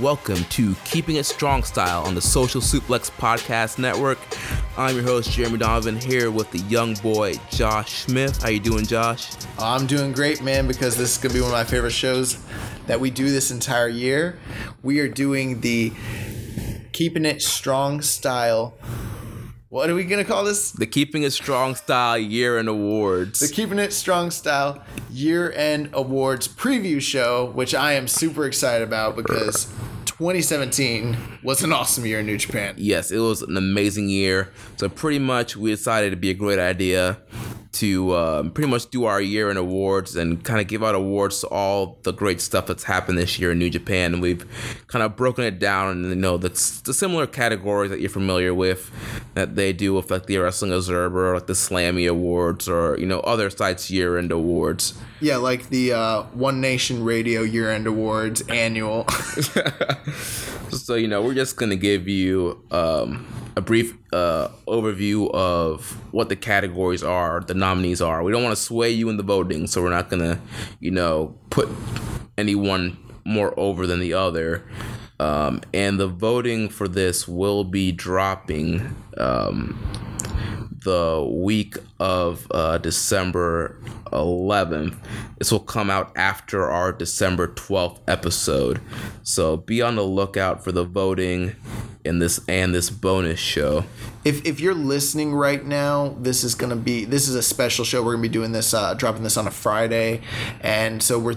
Welcome to Keeping It Strong Style on the Social Suplex Podcast Network. I'm your host Jeremy Donovan here with the young boy Josh Smith. How you doing, Josh? I'm doing great, man, because this is gonna be one of my favorite shows that we do this entire year. We are doing the Keeping It Strong Style. What are we gonna call this? The Keeping It Strong Style Year in Awards. The Keeping It Strong Style Year End Awards preview show, which I am super excited about because 2017 was an awesome year in New Japan. yes, it was an amazing year. So pretty much we decided it'd be a great idea to um, pretty much do our year in awards and kind of give out awards to all the great stuff that's happened this year in New Japan. And we've kind of broken it down and you know the, the similar categories that you're familiar with that they do with like the Wrestling Observer, or, like the Slammy Awards, or you know other sites year end awards. Yeah, like the uh, One Nation Radio Year End Awards annual. so you know we're just gonna give you um, a brief uh, overview of what the categories are the nominees are we don't want to sway you in the voting so we're not gonna you know put anyone more over than the other um, and the voting for this will be dropping um, the week of uh, December 11th. This will come out after our December 12th episode. So be on the lookout for the voting in this and this bonus show. if if you're listening right now, this is gonna be this is a special show. We're gonna be doing this, uh, dropping this on a Friday, and so we're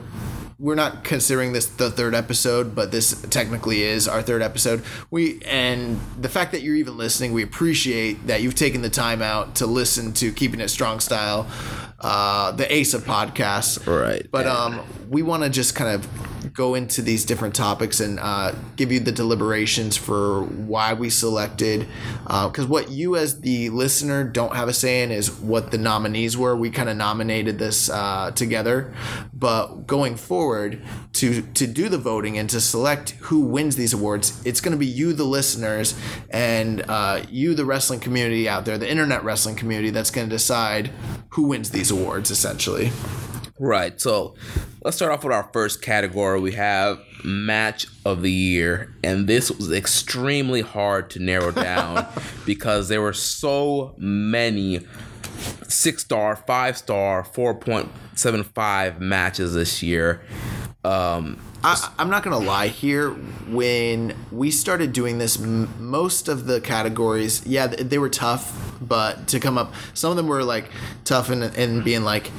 we're not considering this the third episode, but this technically is our third episode. We and the fact that you're even listening, we appreciate that you've taken the time out to listen to Keeping It Strong Style, uh, the Ace of podcasts. Right. But um, we want to just kind of go into these different topics and uh, give you the deliberations for why we selected. Because what you, as the listener, don't have a say in is what the nominees were. We kind of nominated this uh, together, but going forward, to to do the voting and to select who wins these awards, it's going to be you, the listeners, and uh, you, the wrestling community out there, the internet wrestling community, that's going to decide who wins these awards, essentially. Right. So let's start off with our first category. We have match of the year, and this was extremely hard to narrow down because there were so many six star, five star, four point seven five matches this year. Um, I, I'm not gonna lie here. When we started doing this, m- most of the categories, yeah, they were tough, but to come up, some of them were like tough and and being like,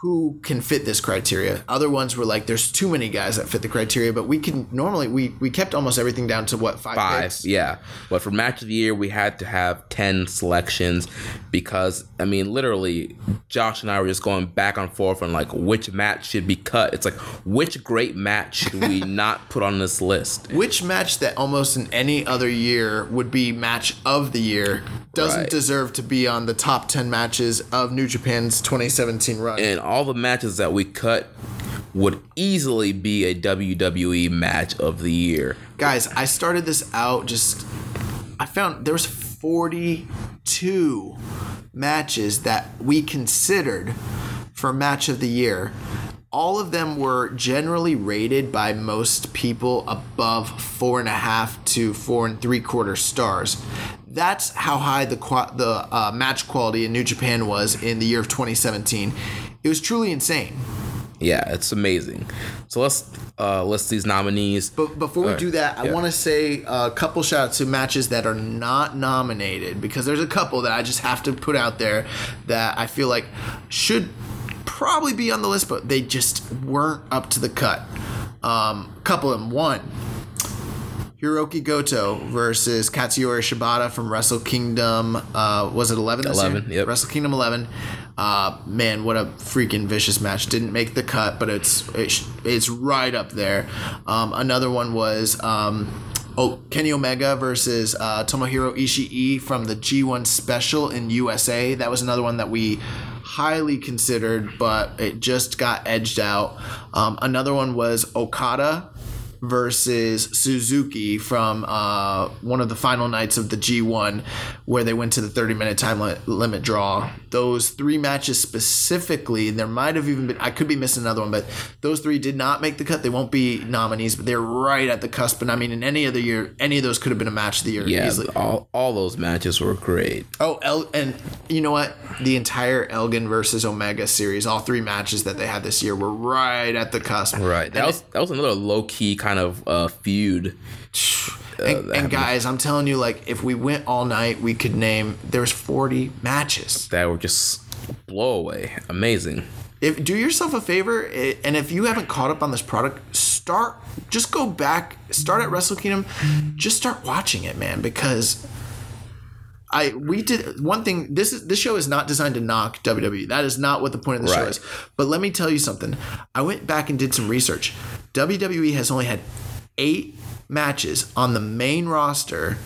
who can fit this criteria? Other ones were like, there's too many guys that fit the criteria, but we can normally we we kept almost everything down to what five, five, picks? yeah. But for match of the year, we had to have ten selections because I mean, literally, Josh and I were just going back and forth on like which match should be cut. It's like which great match should we not put on this list? Which match that almost in any other year would be match of the year doesn't Right. deserve to be on the top 10 matches of New Japan's 2017 run. And all the matches that we cut would easily be a WWE match of the year. Guys, I started this out just I found there was 42 matches that we considered for match of the year. All of them were generally rated by most people above four and a half to four and three quarter stars. That's how high the the uh, match quality in New Japan was in the year of 2017. It was truly insane. Yeah, it's amazing. So let's uh, list these nominees. But before we Alright, do that, I yeah. want to say a couple shout outs to matches that are not nominated because there's a couple that I just have to put out there that I feel like should probably be on the list, but they just weren't up to the cut. Um, couple of them. One, Hiroki Goto versus Katsuyori Shibata from Wrestle Kingdom. Uh, was it 11 this 11, year? yep. Wrestle Kingdom 11. Uh, man, what a freaking vicious match. Didn't make the cut, but it's it's, right up there. Um, another one was um, oh Kenny Omega versus uh, Tomohiro Ishii from the G1 Special in USA. That was another one that we highly considered, but it just got edged out. Um, another one was Okada versus Suzuki from uh, one of the final nights of the G1, where they went to the 30 minute time li- limit draw. Those three matches specifically, there might have even been, I could be missing another one, but those three did not make the cut. They won't be nominees, but they're right at the cusp. And I mean, in any other year, any of those could have been a match of the year Yeah, easily. all, all those matches were great. Oh, El- and you know what? The entire Elgin versus Omega series, all three matches that they had this year, were right at the cusp. Right. That And was that was another low key kind of uh, feud. And, and guys, I'm telling you, like, if we went all night, we could name there's 40 matches. that were just blow away. Amazing. If do yourself a favor, eh, and if you haven't caught up on this product, start just go back, start at Wrestle Kingdom, just start watching it, man, because. I we did one thing. This is this show is not designed to knock WWE. That is not what the point of the show is. But let me tell you something. I went back and did some research. WWE has only had eight matches on the main roster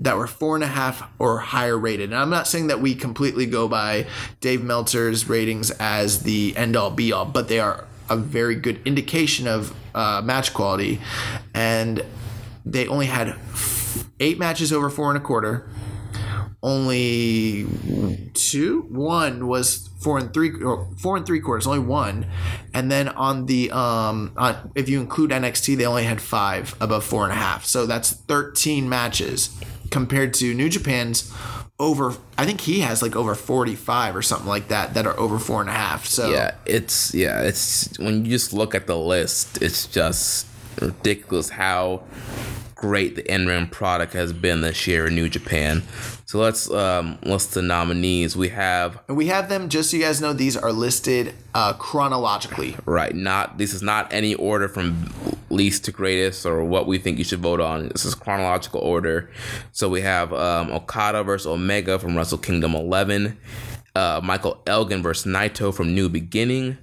that were four and a half or higher rated. And I'm not saying that we completely go by Dave Meltzer's ratings as the end all be all, but they are a very good indication of uh, match quality. And they only had eight matches over four and a quarter. Only two, one was four and three, or four and three quarters. Only one, and then on the um, on, if you include NXT, they only had five above four and a half. So that's thirteen matches compared to New Japan's over. I think he has like over forty-five or something like that that are over four and a half. So Yeah, it's yeah, it's when you just look at the list, it's just ridiculous how great the in-ring product has been this year in New Japan. So let's um list the nominees. We have And we have them just so you guys know. These are listed uh, chronologically. right, not this is not any order from least to greatest or what we think you should vote on. This is chronological order. So we have um, Okada versus Omega from Wrestle Kingdom 11. Uh, Michael Elgin versus Naito from New Beginning.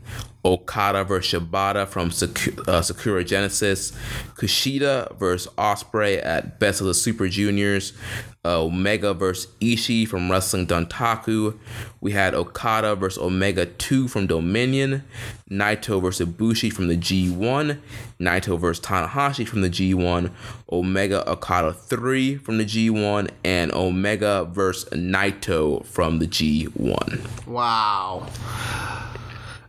Okada versus Shibata from Saku- uh, Sakura Genesis. Kushida versus Osprey at Best of the Super Juniors. Uh, Omega versus Ishii from Wrestling Dontaku. We had Okada versus Omega 2 from Dominion. Naito versus Ibushi from the G1. Naito versus Tanahashi from the G1. Omega Okada 3 from the G1. And Omega versus Naito from the G1. Wow.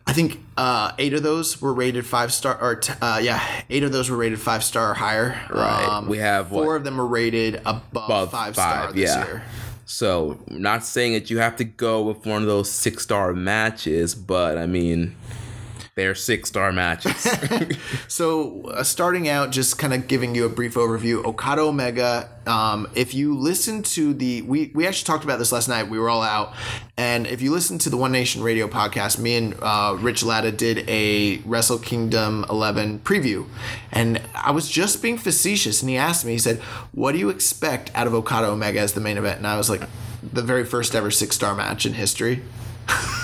I think uh, eight of those were rated five star, or t- uh, yeah, eight of those were rated five star or higher. Right. We have, four what? of them were rated above, Above five, star this yeah. year. So, not saying that you have to go with one of those six star matches, but I mean, they're six star matches. So, uh, starting out, just kind of giving you a brief overview, Okada Omega. Um, if you listen to the, we we actually talked about this last night. We were all out, and if you listen to the One Nation Radio podcast, me and uh, Rich Latta did a Wrestle Kingdom 11 preview, and I was just being facetious, and he asked me, he said, "What do you expect out of Okada Omega as the main event?" And I was like, "The very first ever six star match in history."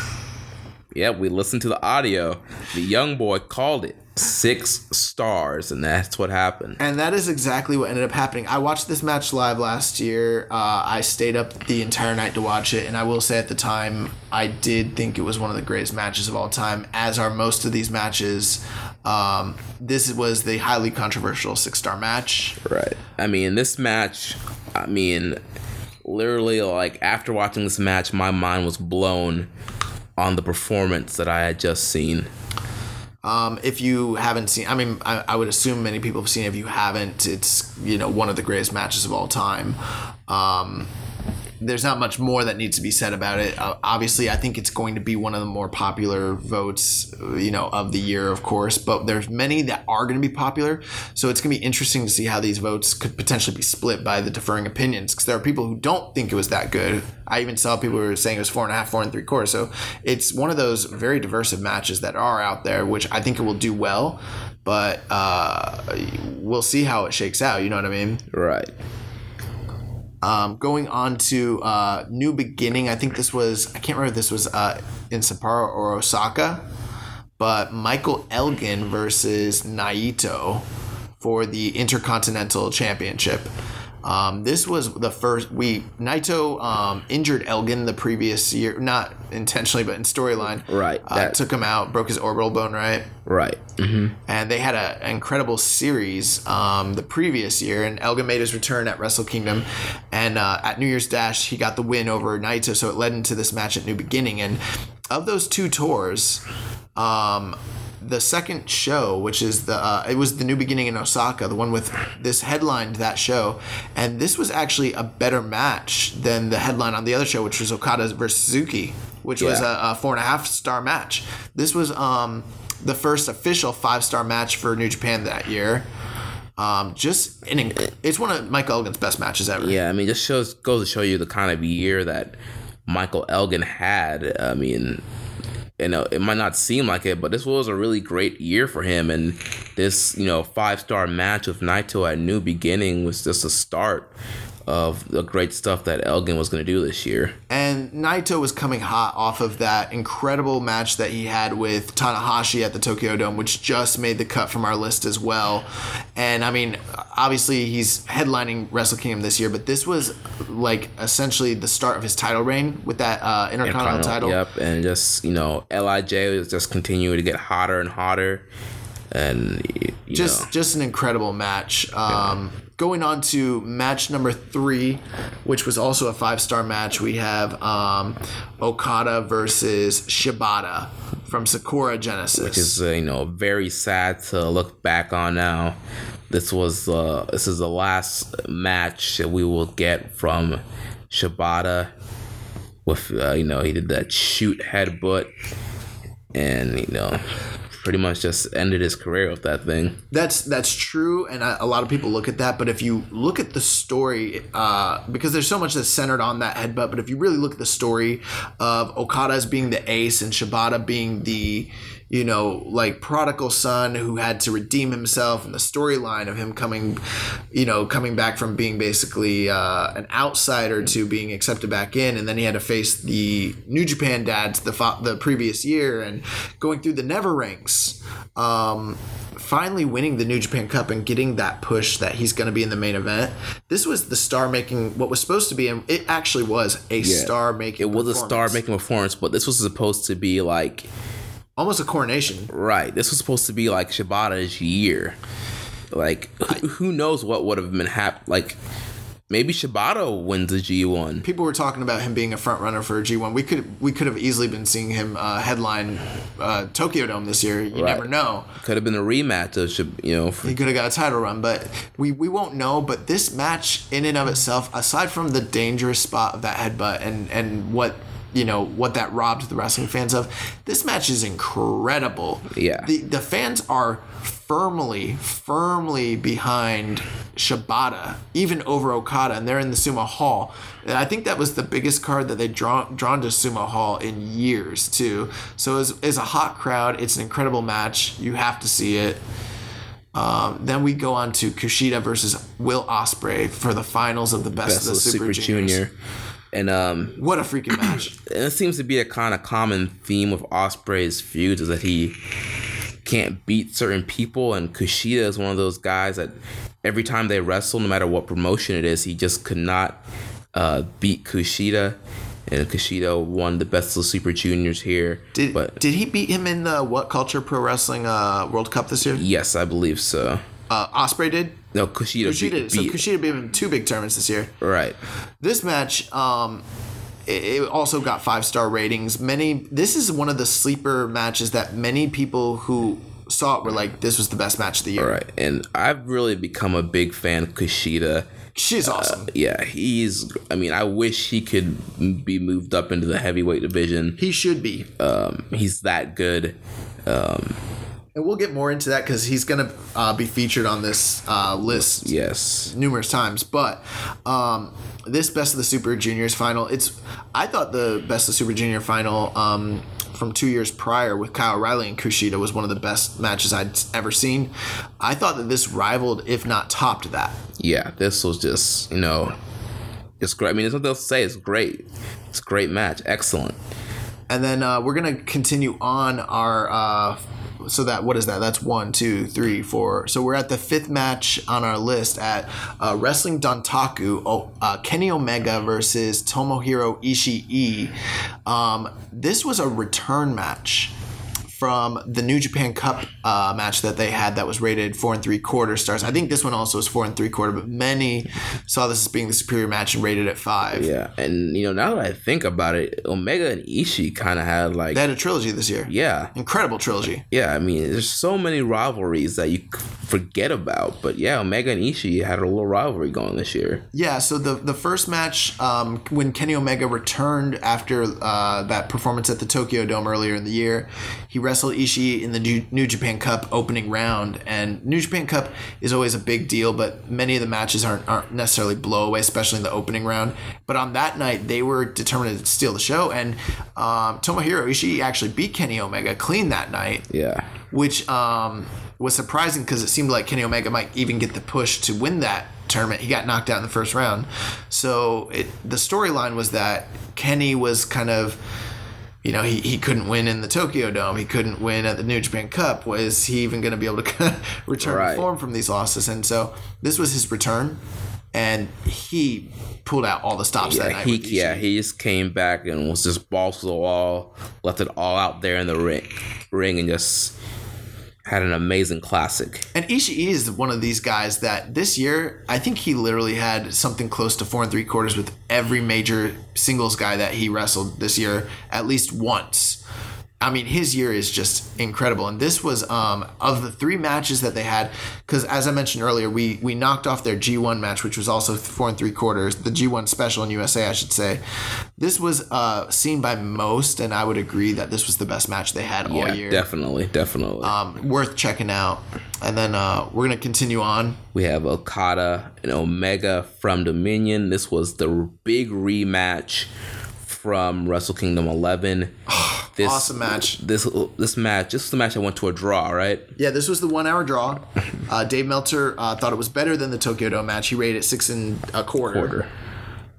yeah, we listened to the audio. The young boy called it six stars, and that's what happened. And that is exactly what ended up happening. I watched this match live last year. Uh, I stayed up the entire night to watch it, and I will say at the time, I did think it was one of the greatest matches of all time, as are most of these matches. Um, this was the highly controversial six star match. Right. I mean, this match, I mean, literally, like, after watching this match, my mind was blown on the performance that I had just seen. Um, if you haven't seen, I mean, I, I would assume many people have seen. it. If you haven't, it's you know one of the greatest matches of all time. Um, there's not much more that needs to be said about it. Uh, obviously, I think it's going to be one of the more popular votes, you know, of the year, of course. But there's many that are going to be popular, so it's going to be interesting to see how these votes could potentially be split by the deferring opinions. Because there are people who don't think it was that good. I even saw people who were saying it was four and a half, four and three quarters. So it's one of those very diverse of matches that are out there, which I think it will do well. But uh, we'll see how it shakes out. You know what I mean? Right. Um, going on to uh, New Beginning, I think this was, I can't remember this was uh, in Sapporo or Osaka, but Michael Elgin versus Naito for the Intercontinental Championship. Um, this was the first we Naito um, injured Elgin the previous year, not intentionally, but in storyline. Right, uh, that- took him out, broke his orbital bone. Right, Right. hmm and they had a- an incredible series um, the previous year. And Elgin made his return at Wrestle Kingdom, and uh, at New Year's Dash he got the win over Naito, so it led into this match at New Beginning. And of those two tours, um, the second show, which is the uh, it was the New Beginning in Osaka, the one with this headlined that show, and this was actually a better match than the headline on the other show, which was Okada versus Suzuki, which was a, a four and a half star match. This was um, the first official five star match for New Japan that year. Um, just an, it's one of Mike Elgin's best matches ever. Yeah, I mean, just shows goes to show you the kind of year that Michael Elgin had. I mean, you uh, know, it might not seem like it, but this was a really great year for him. And this, you know, five star match with Naito at New Beginning was just a start of the great stuff that Elgin was going to do this year. And Naito was coming hot off of that incredible match that he had with Tanahashi at the Tokyo Dome, which just made the cut from our list as well. And I mean, obviously he's headlining Wrestle Kingdom this year, but this was like essentially the start of his title reign with that uh, Intercontinental title. Yep, and just you know, Lij was just continuing to get hotter and hotter, and you just know, just an incredible match. Um, Going on to match number three, which was also a five star match, we have um, Okada versus Shibata from Sakura Genesis. which is uh, you know very sad to look back on now. This was uh, this is the last match that we will get from Shibata. With uh, you know he did that shoot headbutt, and you know pretty much just ended his career with that thing. That's that's true, and a, lot of people look at that. But if you look at the story, uh, because there's so much that's centered on that headbutt, but if you really look at the story of Okada as being the ace and Shibata being the you know like prodigal son who had to redeem himself, and the storyline of him coming, you know, coming back from being basically uh, an outsider to being accepted back in, and then he had to face the New Japan dads the fo- the previous year, and going through the never ranks. Um, finally winning the New Japan Cup and getting that push that he's going to be in the main event. This was the star making what was supposed to be, and it actually was a star making. It was a star making performance, but this was supposed to be like almost a coronation. Right. This was supposed to be like Shibata's year. Like, who, who knows what would have been hap Like, maybe Shibata wins the G1. People were talking about him being a front runner for a G1. We could we could have easily been seeing him uh, headline uh, Tokyo Dome this year. You Right. never know. Could have been a rematch of, Shib- you know, for, He could have got a title run, but we, we won't know. But this match, in and of itself, aside from the dangerous spot of that headbutt and and what you know what that robbed the wrestling fans of, this match is incredible. Yeah. the the fans are firmly firmly behind Shibata, even over Okada, and they're in the Sumo Hall. And I think that was the biggest card that they drawn drawn to Sumo Hall in years too. So it's, it's a hot crowd. It's an incredible match. You have to see it. Um, then we go on to Kushida versus Will Osprey for the finals of the best, Best of the Super, Juniors. Junior. And um, What a freaking match! and it seems to be a kind of common theme of Osprey's feuds is that he can't beat certain people, and Kushida is one of those guys that every time they wrestle, no matter what promotion it is, he just could not uh, beat Kushida. And Kushida won the best of Super Juniors here. Did but did he beat him in the What Culture Pro Wrestling uh, World Cup this year? yes, I believe so. Uh, Osprey did. No, Kushida, Kushida, beat, so beat- Kushida beat him in two big tournaments this year. right. This match, um, it, it also got five star ratings. Many. This is one of the sleeper matches that many people who saw it were like, "This was the best match of the year." Right. And I've really become a big fan of Kushida. She's awesome. Yeah, he's. I mean, I wish he could be moved up into the heavyweight division. he should be. Um, he's that good. Um, And we'll get more into that because he's going to uh, be featured on this uh, list yes. numerous times. But um, this Best of the Super Juniors final, it's I thought the Best of the Super Junior final um, from two years prior with Kyle O'Reilly and Kushida was one of the best matches I'd ever seen. I thought that this rivaled, if not topped, that. Yeah, this was just you know, it's great. I mean, there's nothing else to say. It's great. It's a great match. Excellent. And then uh, we're gonna continue on our. So that what is that? That's one, two, three, four. So we're at the fifth match on our list at uh, Wrestling Dontaku. Oh, uh, Kenny Omega versus Tomohiro Ishii. Um, this was a return match from the New Japan Cup uh, match that they had that was rated four and three quarter stars. I think this one also was four and three quarter, but many saw this as being the superior match and rated at five. Yeah, and you know, now that I think about it, Omega and Ishii kind of had like, They had a trilogy this year. yeah, Incredible trilogy. yeah. I mean, there's so many rivalries that you forget about, but yeah, Omega and Ishii had a little rivalry going this year. Yeah, so the the first match um, when Kenny Omega returned after uh, that performance at the Tokyo Dome earlier in the year, he wrestled Ishii in the New New Japan Cup opening round, and New Japan Cup is always a big deal, but many of the matches aren't aren't necessarily blow away, especially in the opening round. But on that night, they were determined to steal the show, and um, Tomohiro Ishii actually beat Kenny Omega clean that night Yeah, which um, was surprising because it seemed like Kenny Omega might even get the push to win that tournament. He got knocked out in the first round. So it, the storyline was that Kenny was kind of, you know, he, he couldn't win in the Tokyo Dome. He couldn't win at the New Japan Cup. Was he even going to be able to return Right. form from these losses? And so this was his return. And he pulled out all the stops that night. he yeah he just came back and was just balls to the wall, left it all out there in the ring, ring, and just had an amazing classic. And Ishii is one of these guys that this year, I think he literally had something close to four and three quarters with every major singles guy that he wrestled this year at least once. I mean, his year is just incredible. And this was um, of the three matches that they had, because as I mentioned earlier, we we knocked off their G1 match, which was also four and three quarters, the G1 special in USA, I should say. This was uh, seen by most, and I would agree that this was the best match they had all Yeah, year. definitely, definitely. Um, worth checking out. And then uh, we're gonna continue on. We have Okada and Omega from Dominion. This was the big rematch from Wrestle Kingdom 11. This, Awesome match. This this match, this is the match I went to a draw, right? Yeah, this was the one hour draw. Uh, Dave Meltzer uh, thought it was better than the Tokyo Dome match. He rated it six and a quarter. Quarter.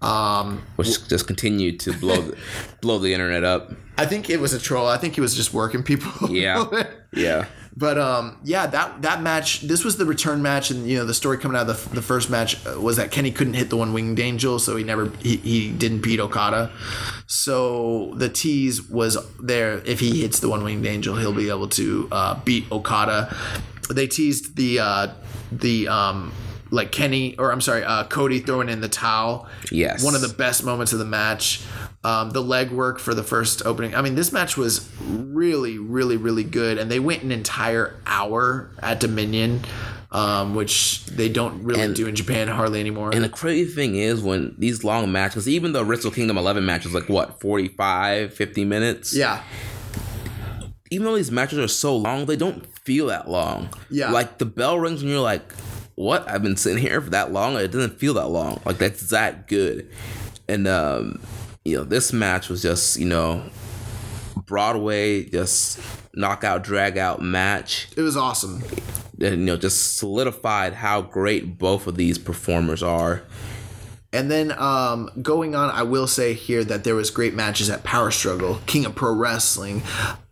Um, which just continued to blow the, blow the internet up. I think it was a troll. I think he was just working people. Yeah, yeah. But um, yeah, that that match. This was the return match, and you know the story coming out of the, the first match uh, was that Kenny couldn't hit the one winged angel, so he never he, he didn't beat Okada. So the tease was there. If he hits the one winged angel, he'll be able to uh, beat Okada. They teased the uh, the um, like Kenny or I'm sorry, uh, Cody throwing in the towel. Yes. one of the best moments of the match. Um, the legwork for the first opening. I mean, this match was really, really, really good, and they went an entire hour at Dominion, um, which they don't really And- do in Japan hardly anymore. And the crazy thing is when these long matches, even the Wrestle Kingdom 11 match was like what 45, 50 minutes. yeah, even though these matches are so long, they don't feel that long. Yeah. Like the bell rings and you're like, what? I've been sitting here for that long. It doesn't feel that long. Like that's that good. And um, you know, this match was just, you know, Broadway, just knockout, drag out match. it was awesome. And you know, just solidified how great both of these performers are. And then um, going on, I will say here that there was great matches at Power Struggle, King of Pro Wrestling,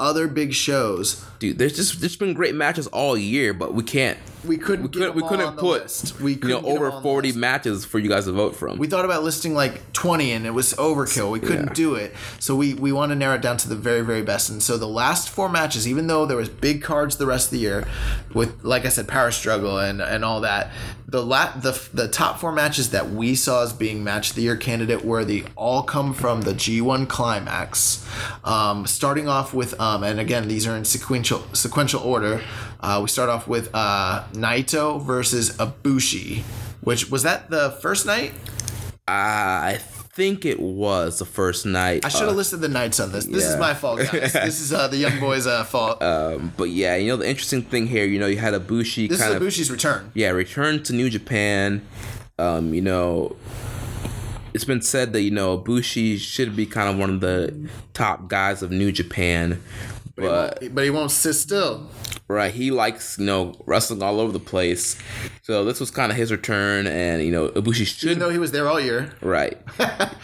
other big shows. Dude, there's just there's been great matches all year, but we can't We couldn't we get couldn't we couldn't put list. We you know couldn't get them over the 40 matches for you guys to vote from. We thought about listing like 20 and it was overkill. We couldn't Yeah. do it. So we, we want to narrow it down to the very, very best. And so the last four matches, even though there was big cards the rest of the year with, like I said, Power Struggle and, and all that, the, la- the the top four matches that we saw as being match of the year candidate worthy all come from the G1 Climax. Um, starting off with, um, and again, these are in sequential sequential order. Uh, we start off with uh, Naito versus Ibushi, Which was that the first night? I think it was the first night. I should have uh, listed the nights on this. This is my fault, guys. this is uh, the young boys' uh, fault. um, but yeah, you know the interesting thing here, you know, you had Ibushi this is kind of return. yeah return to New Japan. Um, you know, it's been said that you know Ibushi should be kind of one of the top guys of New Japan, but but he won't sit still. right, he likes you know wrestling all over the place. So this was kind of his return, and you know Ibushi should Even though he was there all year. right.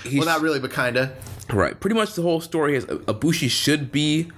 He Well, not really, but kinda. Right. Pretty much the whole story is Ibushi should be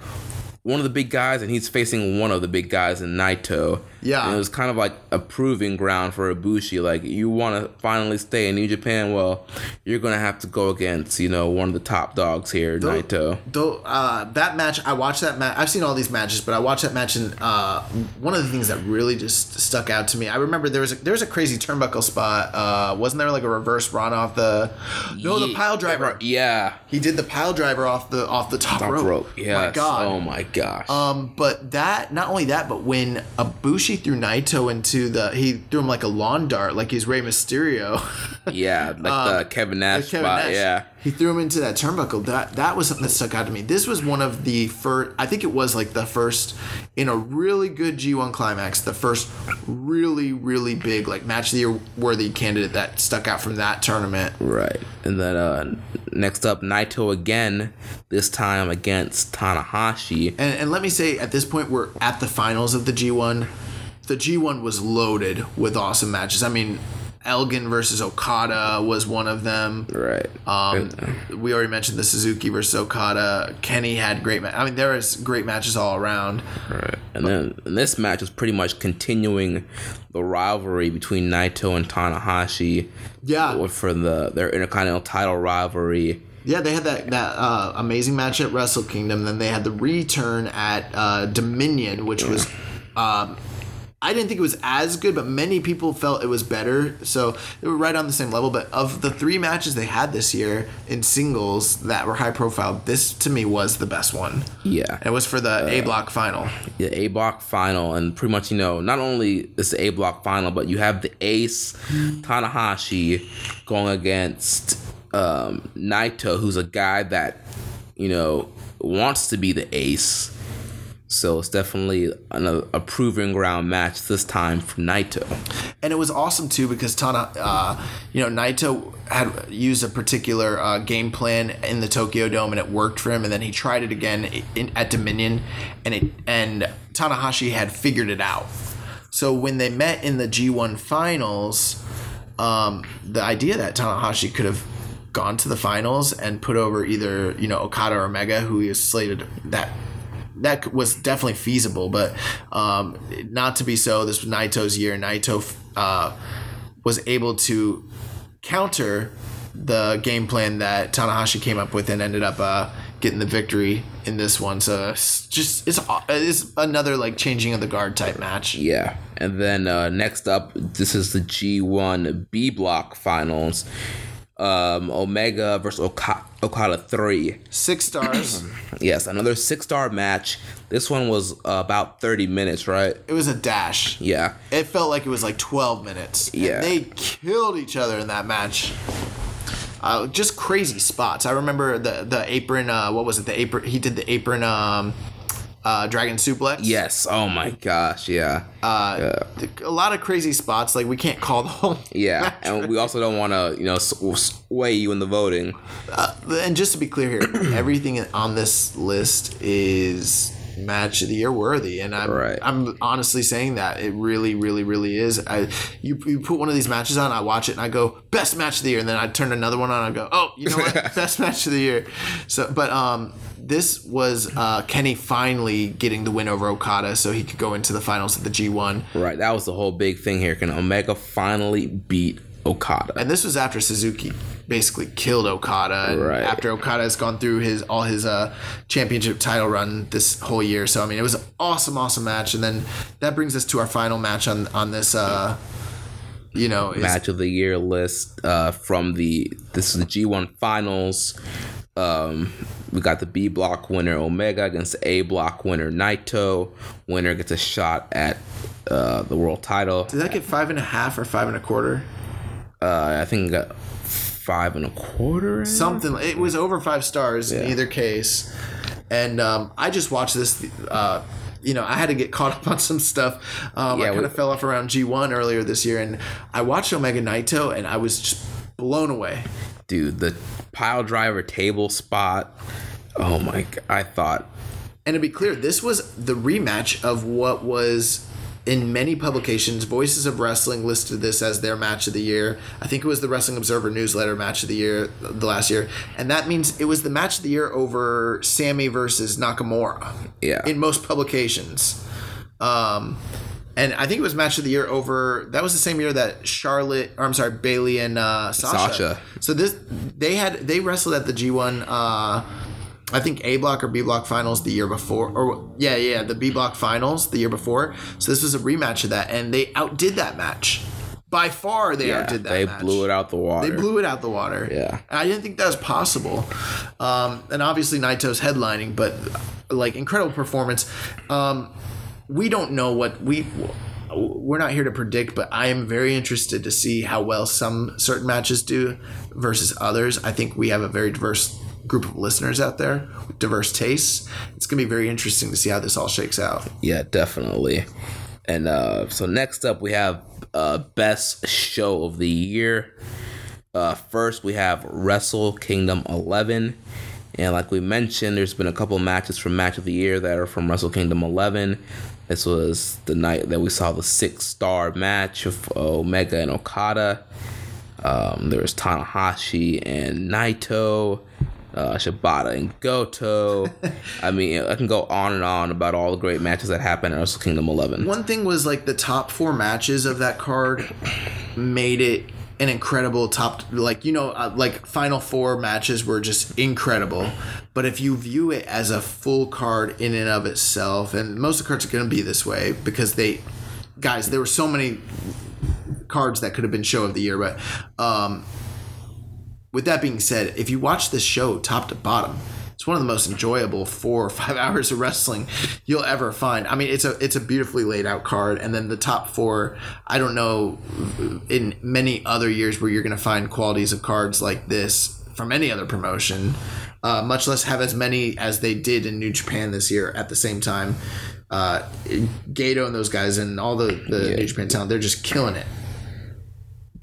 one of the big guys, and he's facing one of the big guys in Naito. Yeah. And it was kind of like a proving ground for Ibushi. Like, you want to finally stay in New Japan? Well, you're going to have to go against, you know, one of the top dogs here, Naito. Though uh, that match, I watched that match. I've seen all these matches, but I watched that match, and uh, one of the things that really just stuck out to me. I remember there was a, there was a crazy turnbuckle spot. Uh, wasn't there like a reverse run off the? No, the pile driver. Yeah. He did the pile driver off the off the top, Top rope. rope. Yes. My God. Oh, my gosh. Um, but that not only that, but when Ibushi threw Naito into the, he threw him like a lawn dart, like he's Rey Mysterio. yeah. Like the Kevin Nash Kevin spot. Nash. Yeah. He threw him into that turnbuckle. That that was something that stuck out to me. This was one of the first. I think it was like the first in a really good G1 climax. The first really really big like match of the year worthy candidate that stuck out from that tournament. Right. And then uh, next up, Naito again, this time against Tanahashi. And, and let me say, at this point, we're at the finals of the G1. The G1 was loaded with awesome matches. I mean, Elgin versus Okada was one of them. Right. Um, we already mentioned the Suzuki versus Okada. Kenny had great. Ma- I mean, there was great matches all around. Right. And then and this match was pretty much continuing the rivalry between Naito and Tanahashi Yeah, for the their Intercontinental title rivalry. yeah. They had that that uh, amazing match at Wrestle Kingdom. Then they had the return at uh, Dominion, which was. Um, I didn't think it was as good, but many people felt it was better. So they were right on the same level. But of the three matches they had this year in singles that were high profile, this to me was the best one. Yeah. It was for the A block final. the A block final, and pretty much you know not only is the A block final, but you have the Ace Tanahashi going against um, Naito, who's a guy that you know wants to be the Ace. So it's definitely another, a proving ground match this time for Naito. and it was awesome too because Tana, uh, you know, Naito had used a particular uh, game plan in the Tokyo Dome and it worked for him, and then he tried it again in, at Dominion, and it and Tanahashi had figured it out. So when they met in the G1 finals, um, the idea that Tanahashi could have gone to the finals and put over either you know Okada or Omega, who he was slated that that was definitely feasible, but um, not to be so. This was Naito's year. Naito uh, was able to counter the game plan that Tanahashi came up with and ended up uh, getting the victory in this one. So it's just it's it's another like changing of the guard type match. Yeah. And then uh, next up, this is the G1 B block finals. Um, Omega versus Oka- Okada 3. Six stars. Yes, another six star match. This one was uh, about 30 minutes, right? it was a dash. Yeah. It felt like it was like 12 minutes. And Yeah. they killed each other in that match. Uh, just crazy spots. I remember the the apron. Uh, what was it? The apron. He did the apron. Um, uh, dragon suplex. Yes. Oh my gosh. Yeah. Uh, A lot of crazy spots. Like we can't call the whole. Yeah. match. And we also don't want to, you know, sway you in the voting. Uh, and just to be clear here, everything on this list is match of the year worthy, and I'm Right. I'm honestly saying that it really, really, really is. I you, you put one of these matches on, I watch it, and I go best match of the year, and then I turn another one on, and I go oh you know what best match of the year. So, but um, this was uh, Kenny finally getting the win over Okada, so he could go into the finals of the G1. Right. That was the whole big thing here. Can Omega finally beat Okada? And this was after Suzuki basically killed Okada, and Right. after Okada has gone through his all his uh, championship title run this whole year. So I mean, it was an awesome, awesome match. And then that brings us to our final match on on this. Uh, you know, match of the year list uh, from the this is the G1 finals. Um, we got the B block winner Omega against the A block winner Naito. Winner gets a shot at uh, the world title. did that get five and a half or five and a quarter? Uh, I think it got five and a quarter. something. It was over five stars in either case, and um, I just watched this. Uh, you know, I had to get caught up on some stuff. Um, I kind we- of fell off around G one earlier this year, and I watched Omega Naito, and I was just blown away. Dude, the pile driver table spot. Oh my! I thought And to be clear, this was the rematch of what was in many publications. Voices of Wrestling listed this as their match of the year. I think it was the Wrestling Observer newsletter match of the year the last year, and that means it was the match of the year over Sami versus Nakamura. Yeah. in most publications. Um, and I think it was match of the year over. That was the same year that Charlotte, or I'm sorry, Bayley and uh, Sasha. Sasha. So this they had they wrestled at the G1. Uh, I think A block or B block finals the year before, or yeah, yeah, the B block finals the year before. So this was a rematch of that, and they outdid that match. By far, they yeah, outdid that. they match. blew it out the water. They blew it out the water. Yeah. And I didn't think that was possible. Um, and obviously Naito's headlining, but like incredible performance. Um, we don't know what we we're not here to predict, but I am very interested to see how well some certain matches do versus others. I think we have a very diverse group of listeners out there with diverse tastes. It's going to be very interesting to see how this all shakes out. Yeah, definitely. And uh, so next up, we have uh, best show of the year. Uh, first, we have Wrestle Kingdom 11. And like we mentioned, there's been a couple matches from Match of the Year that are from Wrestle Kingdom 11. This was the night that we saw the six star match of Omega and Okada. Um, there was Tanahashi and Naito, uh, Shibata and Goto. I mean, I can go on and on about all the great matches that happened at Wrestle Kingdom 11. One thing was like the top four matches of that card made it an incredible top like you know uh, like final four matches were just incredible but if you view it as a full card in and of itself and most of the cards are going to be this way because they guys there were so many cards that could have been show of the year but um with that being said, if you watch this show top to bottom, it's one of the most enjoyable four or five hours of wrestling you'll ever find. I mean, it's a it's a beautifully laid out card, and then the top four. I don't know in many other years where you're going to find qualities of cards like this from any other promotion, uh, much less have as many as they did in New Japan this year at the same time. Uh, Gato and those guys and all the the Yeah. New Japan talent, they're just killing it.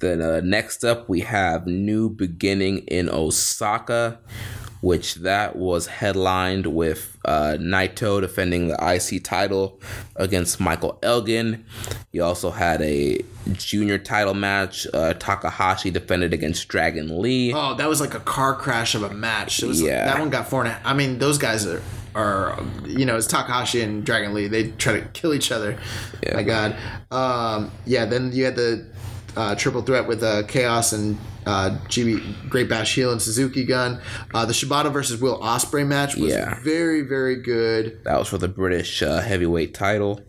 Then uh, next up, we have New Beginning in Osaka, which that was headlined with uh, Naito defending the IC title against Michael Elgin. You also had a junior title match. Uh, Takahashi defended against Dragon Lee. Oh, that was like a car crash of a match. Yeah. that one got four and a I mean, those guys are are you know, it's Takahashi and Dragon Lee. They try to kill each other. Yeah. My God. Um, yeah. Then you had the uh, triple threat with uh, Chaos and uh, GB Great Bash Heel and Suzuki Gun. Uh, the Shibata versus Will Osprey match was Yeah. very very good. That was for the British uh, heavyweight title.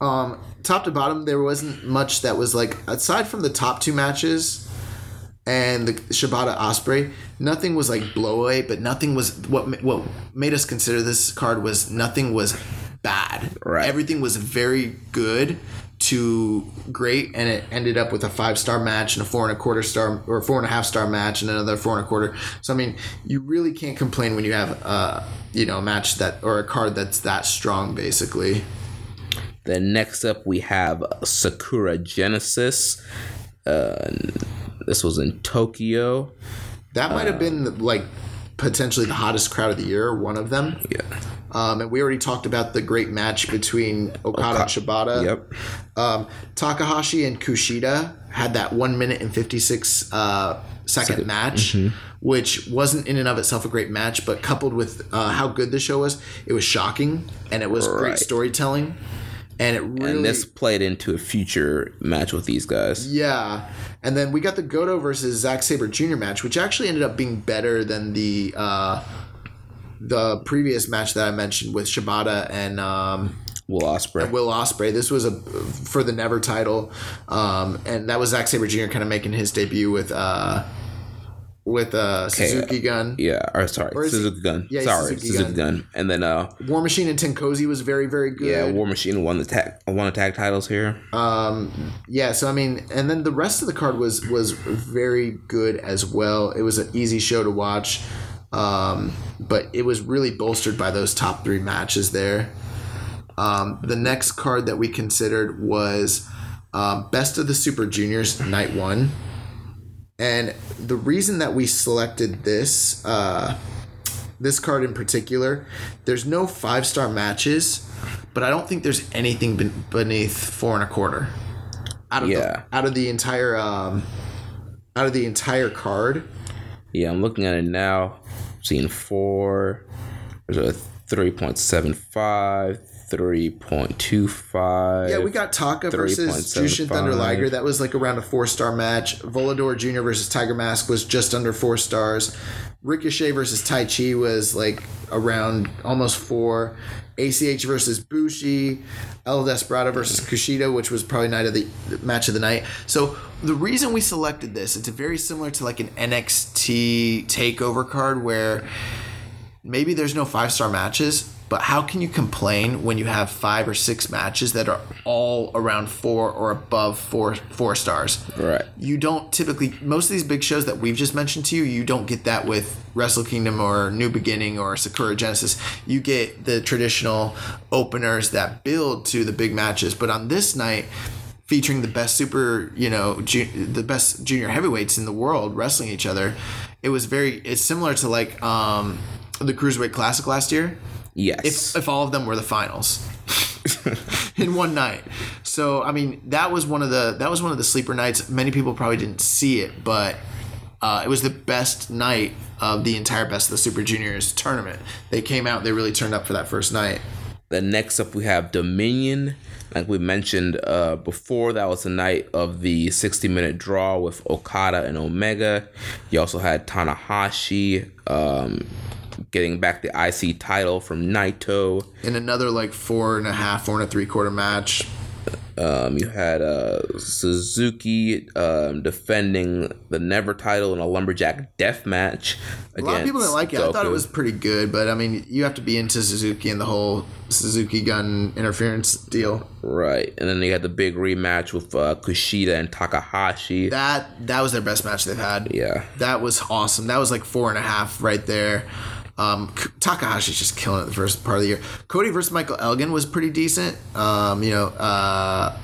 Um, top to bottom, there wasn't much that was like aside from the top two matches and the Shibata Osprey, nothing was like blow away, But nothing was what what made us consider this card was nothing was bad. Right. Everything was very good to great, and it ended up with a five star match and a four and a quarter star or four and a half star match and another four and a quarter. So I mean, you really can't complain when you have a you know a match that or a card that's that strong, basically. Then next up, we have Sakura Genesis. Uh, this was in Tokyo. That might have been like potentially the hottest crowd of the year, one of them. Yeah. Um, and we already talked about the great match between Okada and Shibata. Yep. Um, Takahashi and Kushida had that one minute and 56 uh, second match, Mm-hmm. which wasn't in and of itself a great match, but coupled with uh, how good the show was, it was shocking and it was great Right. storytelling. And it really. And this played into a future match with these guys. Yeah, and then we got the Goto versus Zack Sabre Jr. match, which actually ended up being better than the uh, the previous match that I mentioned with Shibata and um, Will Osprey. Will Osprey. This was a for the Never title, um, and that was Zack Sabre Jr. kind of making his debut with uh, with uh, Suzuki Gun. Yeah, or sorry, Or Suzuki it- Gun. yeah, sorry, Suzuki Suzuki gun. And then uh, War Machine and TenCozy was very very good. yeah, War Machine won the tag won the tag titles here. Um, yeah, so I mean, and then the rest of the card was was very good as well. It was an easy show to watch, um, but it was really bolstered by those top three matches there. Um, the next card that we considered was um, Best of the Super Juniors Night One, and the reason that we selected this uh, this card in particular, there's no five star matches, but I don't think there's anything ben- beneath four and a quarter. Out of Yeah. the, out of the entire um, out of the entire card, Yeah, I'm looking at it now. Seeing four. There's a 3.75, 3.25. yeah, we got Taka versus Jushin Thunder Liger. That was like around a four star match. Volador Jr. versus Tiger Mask was just under four stars. Ricochet versus Taichi was like around almost four. ACH versus Bushi, El Desperado versus Kushida, which was probably night of the match of the night. So the reason we selected this, it's very similar to like an NXT takeover card where maybe there's no five star matches, but how can you complain when you have five or six matches that are all around four or above four four stars? Right. You don't typically most of these big shows that we've just mentioned to you, you don't get that with Wrestle Kingdom or New Beginning or Sakura Genesis. You get the traditional openers that build to the big matches, but on this night featuring the best super, you know, ju- the best junior heavyweights in the world wrestling each other. It was very it's similar to like um the Cruiserweight Classic last year Yes. if if all of them were the finals in one night. So I mean that was one of the that was one of the sleeper nights. Many people probably didn't see it, but uh, it was the best night of the entire Best of the Super Juniors tournament. They came out, they really turned up for that first night. Then next up we have Dominion. Like we mentioned uh, before, that was the night of the 60 minute draw with Okada and Omega. You also had Tanahashi um, getting back the IC title from Naito. In another like four and a half, four and a three quarter match. Um, you had uh, Suzuki um, defending the Never title in a lumberjack death match. A lot of people didn't like it. I thought it was pretty good, but I mean, you have to be into Suzuki and the whole Suzuki gun interference deal. right, and then they had the big rematch with uh, Kushida and Takahashi. That that was their best match they've had. yeah, That was awesome. That was like four and a half right there. Um, Takahashi's just killing it the first part of the year. Cody versus Michael Elgin was pretty decent. Um, you know, uh,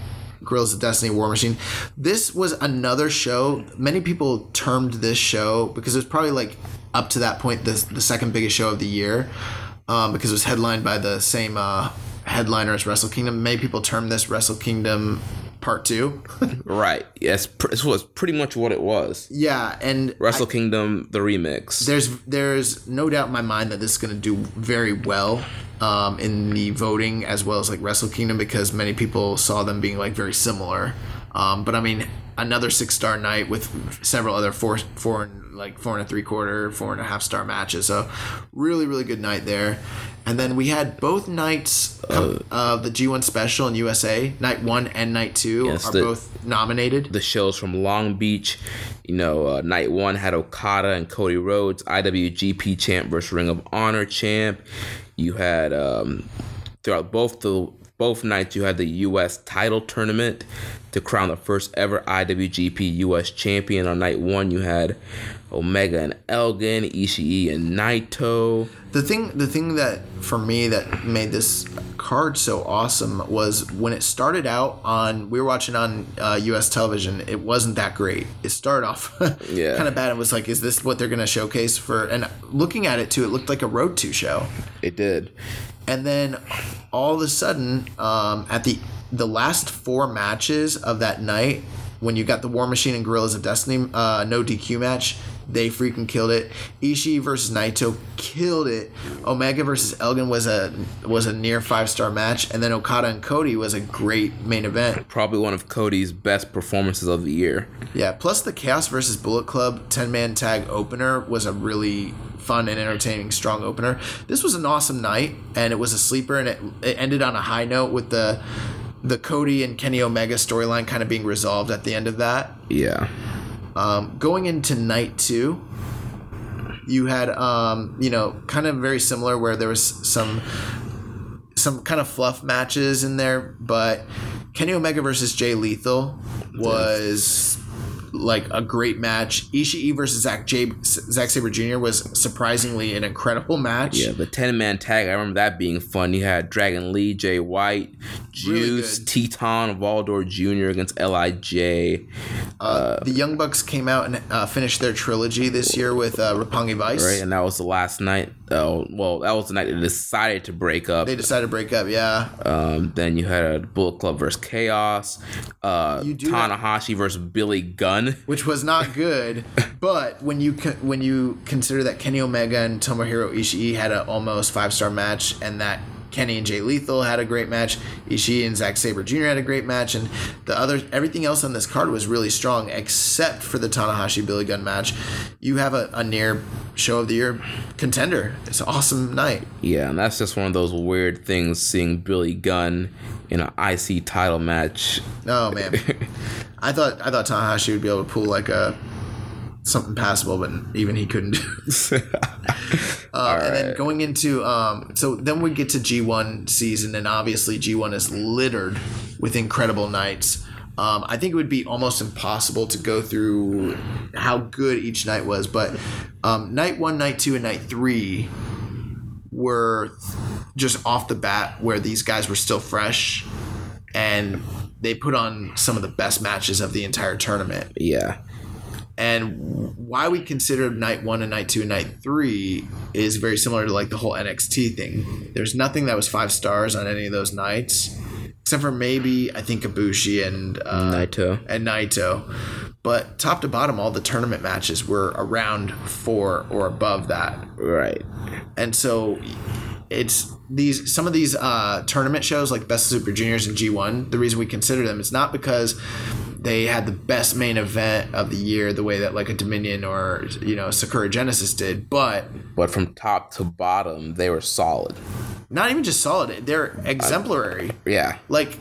Guerrillas of Destiny War Machine. This was another show. Many people termed this show because it was probably like up to that point the, the second biggest show of the year um, because it was headlined by the same uh, headliner as Wrestle Kingdom. Many people term this Wrestle Kingdom Part Two. right. Yes, pr- this was pretty much what it was. yeah, and Wrestle Kingdom, the remix. there's there's no doubt in my mind that this is going to do very well um, in the voting as well as like Wrestle Kingdom because many people saw them being like very similar. Um, but I mean, another six star night with several other four and like four and a three quarter, four and a half star matches. So really really good night there. And then we had both nights of the G1 special in USA. Night one and night two Yes, are the- both nominated. the shows from Long Beach. You know, uh, night one had Okada and Cody Rhodes, IWGP champ versus Ring of Honor champ. You had um, throughout both the both nights you had the U.S. title tournament to crown the first ever IWGP U.S. champion. On night one, you had Omega and Elgin, Ishii and Naito. The thing, the thing that for me that made this card so awesome was when it started out on. We were watching on uh, U.S. television. It wasn't that great. It started off Yeah. kind of bad. It was like, is this what they're going to showcase for? And looking at it too, it looked like a Road to show. It did. And then all of a sudden, um, at the the last four matches of that night, when you got the War Machine and Guerrillas of Destiny uh, no DQ match, they freaking killed it. Ishii versus Naito killed it. Omega versus Elgin was a was a near five star match, and then Okada and Cody was a great main event. Probably one of Cody's best performances of the year. Yeah, plus the Chaos versus Bullet Club 10 man tag opener was a really fun and entertaining strong opener. This was an awesome night and it was a sleeper and it, it ended on a high note with the the Cody and Kenny Omega storyline kind of being resolved at the end of that. Yeah. Um, going into night two, You had, um, you know, kind of very similar where there was some some kind of fluff matches in there, but Kenny Omega versus Jay Lethal was like a great match. Ishii versus Zack J- Zack Sabre Jr. was surprisingly an incredible match. Yeah, the ten man tag. I remember that being fun. You had Dragon Lee, Jay White, Juice, good. Titán, Volador Jr. against Lij. Uh, the Young Bucks came out and uh, finished their trilogy this year with uh, Roppongi Vice. Right, and that was the last night. Oh, well, that was the night they decided to break up. They decided to break up. Yeah, Um, then you had a Bullet Club versus Chaos. Uh, do have- Tanahashi versus Billy Gunn. which was not good. but when you when you consider that Kenny Omega and Tomohiro Ishii had an almost five star match, and that Kenny and Jay Lethal had a great match, Ishii and Zack Sabre Jr. had a great match, and the other everything else on this card was really strong, except for the Tanahashi Billy Gunn match. You have a, a near show of the year contender. It's an awesome night. Yeah, and that's just one of those weird things seeing Billy Gunn in an IC title match. Oh man, I thought I thought Tanahashi would be able to pull like a something passable, but even he couldn't do. Uh, and then going into um, so then we get to G1 season, and obviously G1 is littered with incredible nights. Um, I think it would be almost impossible to go through how good each night was, but um, night one, night two, and night three were just off the bat where these guys were still fresh, and they put on some of the best matches of the entire tournament Yeah. And why we consider night one and night two and night three is very similar to like the whole NXT thing. There's nothing that was five stars on any of those nights, except for maybe I think Ibushi and uh, Naito. and Naito. But top to bottom, all the tournament matches were around four or above that Right. and so it's these some of these uh, tournament shows like Best of Super Juniors and G1. The reason we consider them is not because they had the best main event of the year, the way that like a Dominion or you know Sakura Genesis did, but But from top to bottom, they were solid. not even just solid. They're exemplary. Yeah. Like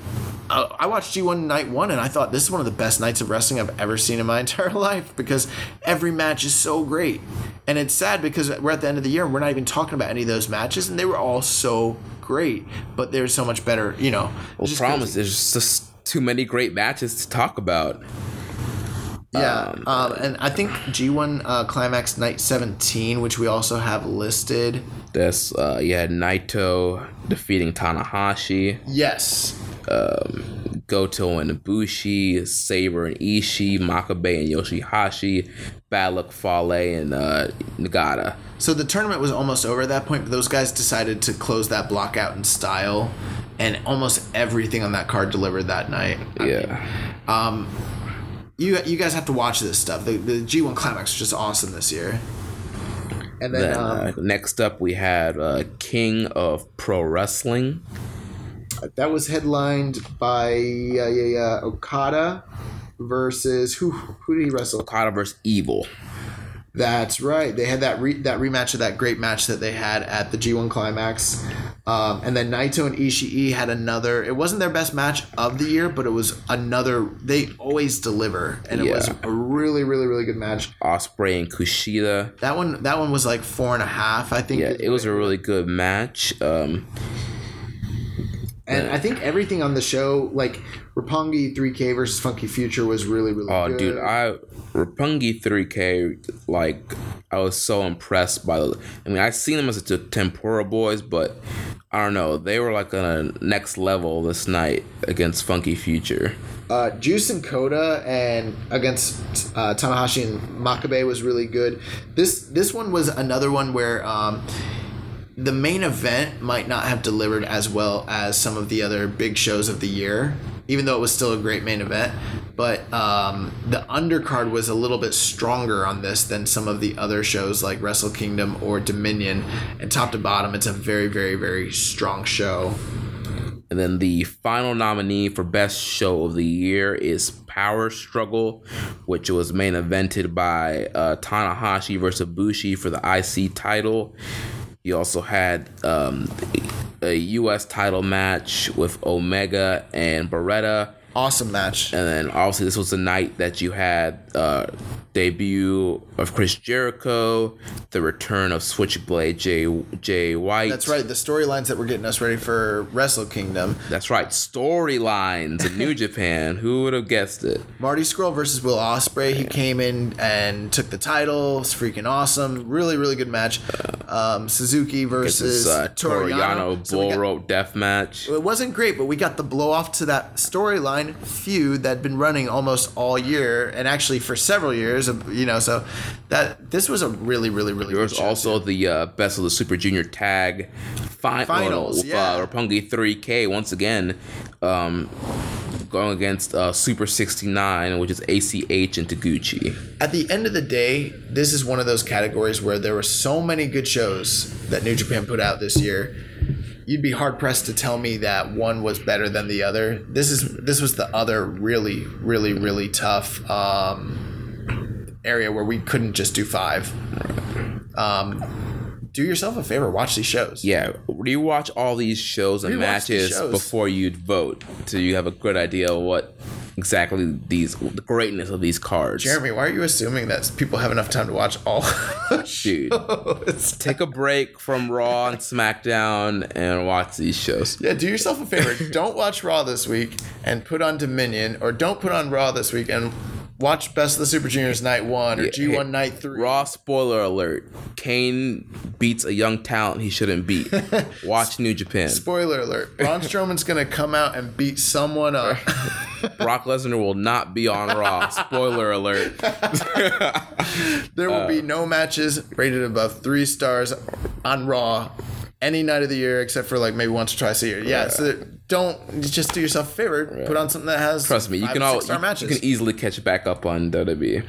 uh, I watched G1 night one, and I thought this is one of the best nights of wrestling I've ever seen in my entire life because every match is so great. And it's sad because we're at the end of the year and we're not even talking about any of those matches, and they were all so great. But they're so much better, you know. Well, problem is there's just too many great matches to talk about. Yeah, um, and I think G1 uh, Climax Night 17, which we also have listed. This uh, you had Naito defeating Tanahashi, Yes. Um, Goto and Ibushi, Sabre and Ishii, Makabe and Yoshihashi, Bad Luck Fale and uh, Nagata. So the tournament was almost over at that point, but those guys decided to close that block out in style, and almost everything on that card delivered that night. Yeah. You you guys have to watch this stuff. The, the G1 Climax was just awesome this year. And then, Then um, uh, next up we had uh, King of Pro Wrestling. that was headlined by uh, yeah, yeah, Okada versus who who did he wrestle? Okada versus Evil. That's right. They had that re- that rematch of that great match that they had at the G1 Climax, um, and then Naito and Ishii had another. It wasn't their best match of the year, but it was another. They always deliver, and it was a really, really, really good match. Ospreay and Kushida. That one, that one was like four and a half, I think. Yeah, it was a really good match. Um, and I think everything on the show, like Roppongi 3K versus Funky Future, was really, really good. oh, good. dude, I Roppongi 3K. Like, I was so impressed by the. I mean, I seen them as the Tempura Boys, but I don't know. They were like on a next level this night against Funky Future. Uh, Juice and Koda and against uh, Tanahashi and Makabe was really good. This this one was another one where um, the main event might not have delivered as well as some of the other big shows of the year, even though it was still a great main event. But um, the undercard was a little bit stronger on this than some of the other shows like Wrestle Kingdom or Dominion. And top to bottom, it's a very, very, very strong show. And then the final nominee for Best Show of the Year is Power Struggle, which was main evented by uh, Tanahashi versus Bushi for the IC title. You also had um, a U.S. title match with Omega and Beretta Awesome match. And then obviously this was the night that you had uh, debut of Chris Jericho, the return of Switchblade Jay Jay White. That's right. The storylines that were getting us ready for Wrestle Kingdom. That's right. Storylines in New Japan. Who would have guessed it? Marty Scurll versus Will Ospreay. He came in and took the title. It's freaking awesome. Really, really good match. Um, Suzuki versus uh, Toriano So Bull got- Rope Death Match. It wasn't great, but we got the blow off to that storyline feud that'd been running almost all year, and actually for several years. Of- You know, so that this was a really, really, really. There good was show, also the uh, Best of the Super Junior Tag fi- Finals, with, yeah. uh, Roppongi 3K once again um, going against uh, Super 69, which is ACH and Taguchi. at the end of the day, this is one of those categories where there were so many good shows that New Japan put out this year. You'd be hard pressed to tell me that one was better than the other. This is this was the other really, really, really tough um, area where we couldn't just do five. Um, do yourself a favor, watch these shows. Yeah, rewatch all these shows and Rewatch matches shows. before you vote, so you have a good idea of what exactly these the greatness of these cards. Jeremy, why are you assuming that people have enough time to watch all Dude, take a break from Raw and SmackDown and watch these shows. Yeah, do yourself a favor. don't watch Raw this week and put on Dominion, or don't put on Raw this week and watch Best of the Super Juniors Night One or G One Night Three. Raw spoiler alert: Kane beats a young talent he shouldn't beat. Watch New Japan. Spoiler alert: Braun Strowman's gonna come out and beat someone up. Brock Lesnar will not be on Raw. Spoiler alert. there will be uh, no matches rated above three stars on Raw any night of the year except for like maybe once or twice a year. Yeah, so don't just do yourself a favor. Put on something that has Trust me, you can all you, matches. you can easily catch back up on WWE.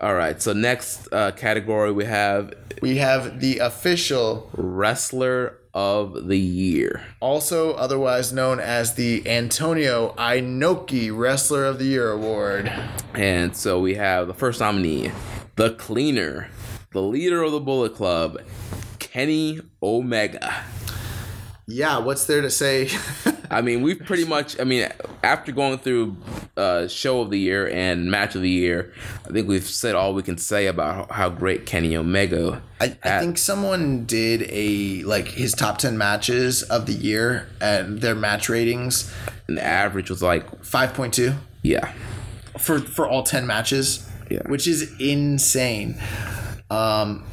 All right, so next uh, category we have we have the official wrestler of the year. also otherwise known as the Antonio Inoki Wrestler of the Year Award. And so we have the first nominee, the cleaner, the leader of the Bullet Club, Kenny Omega. Yeah, what's there to say? I mean, we've pretty much. I mean, after going through uh, show of the year and match of the year, I think we've said all we can say about how, great Kenny Omega. I, I think someone did a like his top 10 matches of the year and their match ratings And the average was like, 5.2 yeah, for for all 10 matches Yeah. which is insane um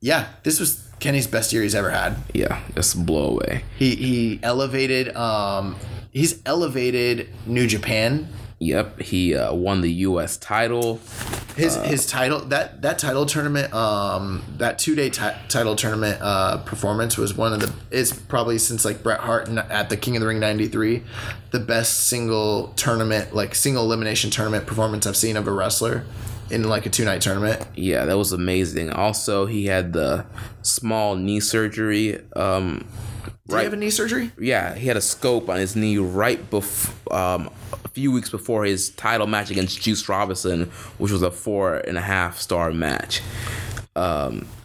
yeah this was Kenny's best year he's ever had yeah, just blow away. he he elevated um he's elevated New Japan Yep, he uh, won the U.S. title. his his title that that title tournament um that two day ti- title tournament uh performance was one of the is probably since like Bret Hart at the King of the Ring '93 the best single tournament like single elimination tournament performance I've seen of a wrestler in like a two night tournament. Yeah, that was amazing. Also, he had the small knee surgery. Um, Did he have a knee surgery? yeah, he had a scope on his knee right before, um, a few weeks before his title match against Juice Robinson, which was a four and a half star match.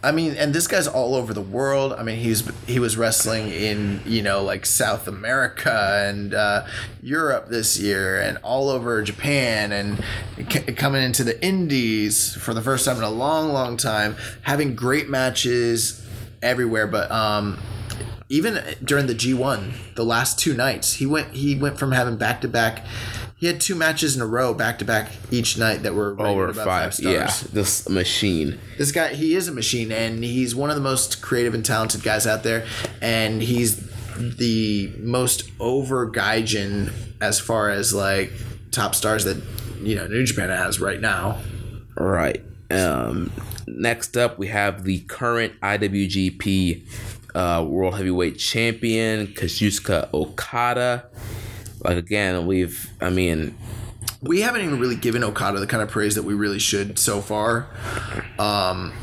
I mean, and this guy's all over the world. I mean, he's he was wrestling in you know like South America and uh, Europe this year, and all over Japan, and c- coming into the Indies for the first time in a long, long time, having great matches everywhere. But um, even during the G one, the last two nights, he went he went from having back to back. He had two matches in a row, back to back each night that were Over above five, stars. yeah, this machine. This guy, he is a machine, and he's one of the most creative and talented guys out there, and he's the most over Gaijin as far as like top stars that you know New Japan has right now. Right. Um, next up, we have the current IWGP uh, World Heavyweight Champion Kazuchika Okada. Like again, we've. I mean, We haven't even really given Okada the kind of praise that we really should so far. Um,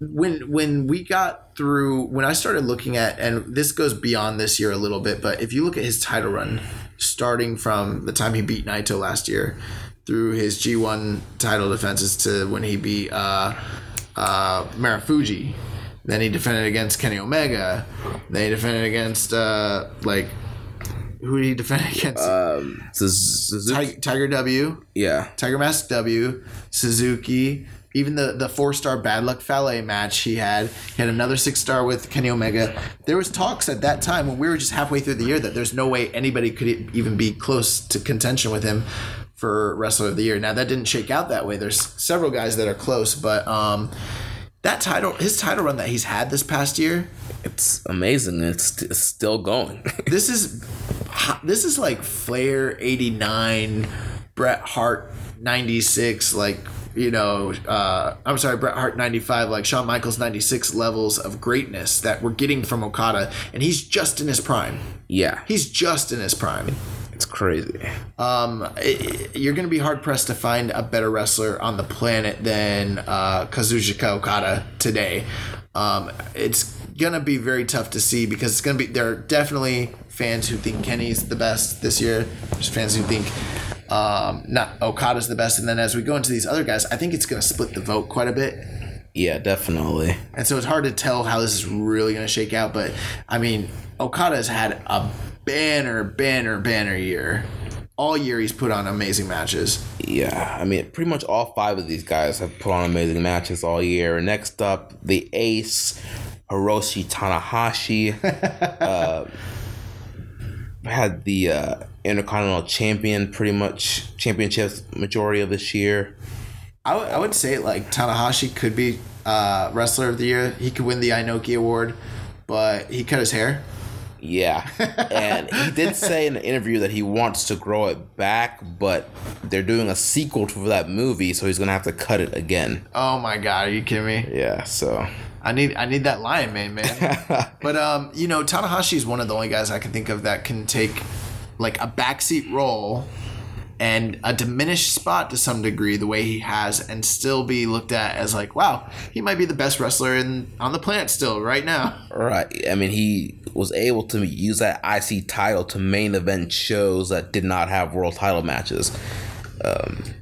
when when we got through, when I started looking at, and this goes beyond this year a little bit, but if you look at his title run, starting from the time he beat Naito last year, through his G1 title defenses to when he beat uh, uh, Marufuji, then he defended against Kenny Omega, then he defended against uh, like who did he defend against? Um, Suzuki. Ti- Tiger W, yeah, Tiger Mask W, Suzuki. Even the, the four star Bad Luck Fale match he had, he had another six star with Kenny Omega. There was talks at that time when we were just halfway through the year that there's no way anybody could even be close to contention with him for Wrestler of the Year. Now that didn't shake out that way. There's several guys that are close, but um, that title, his title run that he's had this past year, it's amazing. It's, it's still going. this is this is like Flair eighty nine, Bret Hart ninety six, like you know, uh, I'm sorry, Bret Hart ninety five, like Shawn Michaels ninety six levels of greatness that we're getting from Okada, and he's just in his prime. yeah, He's just in his prime. it's crazy. Um, it- you're going to be hard pressed to find a better wrestler on the planet than uh, Kazuchika Okada today. Um, it's gonna be very tough to see because it's gonna be there are definitely fans who think Kenny's the best this year. There's fans who think um, not Okada's the best, and then as we go into these other guys, I think it's gonna split the vote quite a bit. Yeah, definitely. And so it's hard to tell how this is really to shake out. But I mean, Okada's had a banner, banner, banner year. All year he's put on amazing matches. Yeah, I mean, pretty much all five of these guys have put on amazing matches all year. Next up, the ace, Hiroshi Tanahashi, uh, had the uh, Intercontinental Champion pretty much championships majority of this year. I would- would say like Tanahashi could be uh, wrestler of the year. He could win the Inoki award, but he cut his hair. Yeah, and he did say in an interview that he wants to grow it back, but they're doing a sequel to that movie, so he's gonna have to cut it again. Oh my god, are you kidding me? Yeah, so I need I need that Lion Mane, man. but um, you know, Tanahashi is one of the only guys I can think of that can take like a backseat role and a diminished spot to some degree the way he has and still be looked at as like wow he might be the best wrestler in on the planet still right now Right. I mean, he was able to use that IC title to main event shows that did not have world title matches.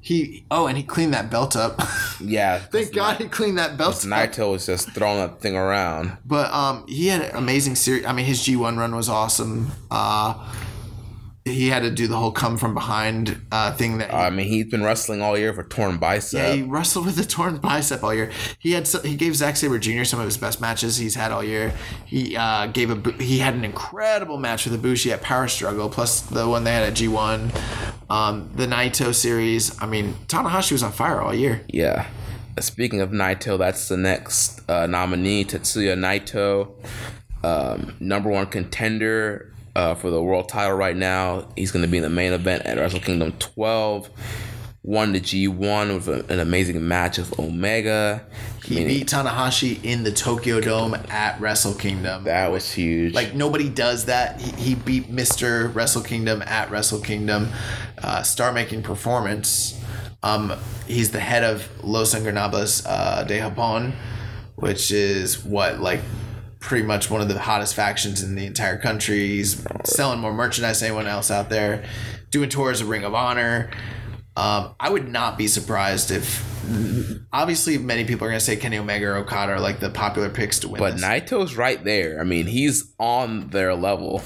He oh and he cleaned that belt up Yeah. thank god he cleaned that belt up Naito was just throwing that thing around. But um, he had an amazing series. I mean, his G one run was awesome. Uh, he had to do the whole come from behind uh, thing that. He, I mean, he's been wrestling all year for torn bicep. yeah, he wrestled with a torn bicep all year. He had so, he gave Zack Sabre Jr. some of his best matches he's had all year. He uh, gave a he had an incredible match with Ibushi at Power Struggle, plus the one they had at G one, um, the Naito series. I mean, Tanahashi was on fire all year. Yeah. Speaking of Naito, that's the next uh, nominee, Tetsuya Naito, um, number one contender uh, for the world title right now. He's going to be in the main event at Wrestle Kingdom 12. Won the G1 with a- an amazing match with Omega. He beat Tanahashi in the Tokyo Dome at Wrestle Kingdom. That was huge. Like nobody does that. He, he beat Mr. Wrestle Kingdom at Wrestle Kingdom, uh, star making performance. Um, he's the head of Los Engranados uh, de Japón, which is what like pretty much one of the hottest factions in the entire country. He's selling more merchandise than anyone else out there, doing tours of Ring of Honor. Um, I would not be surprised if, obviously, many people are going to say Kenny Omega or Okada are like the popular picks to win. but this. Naito's right there. I mean, he's on their level.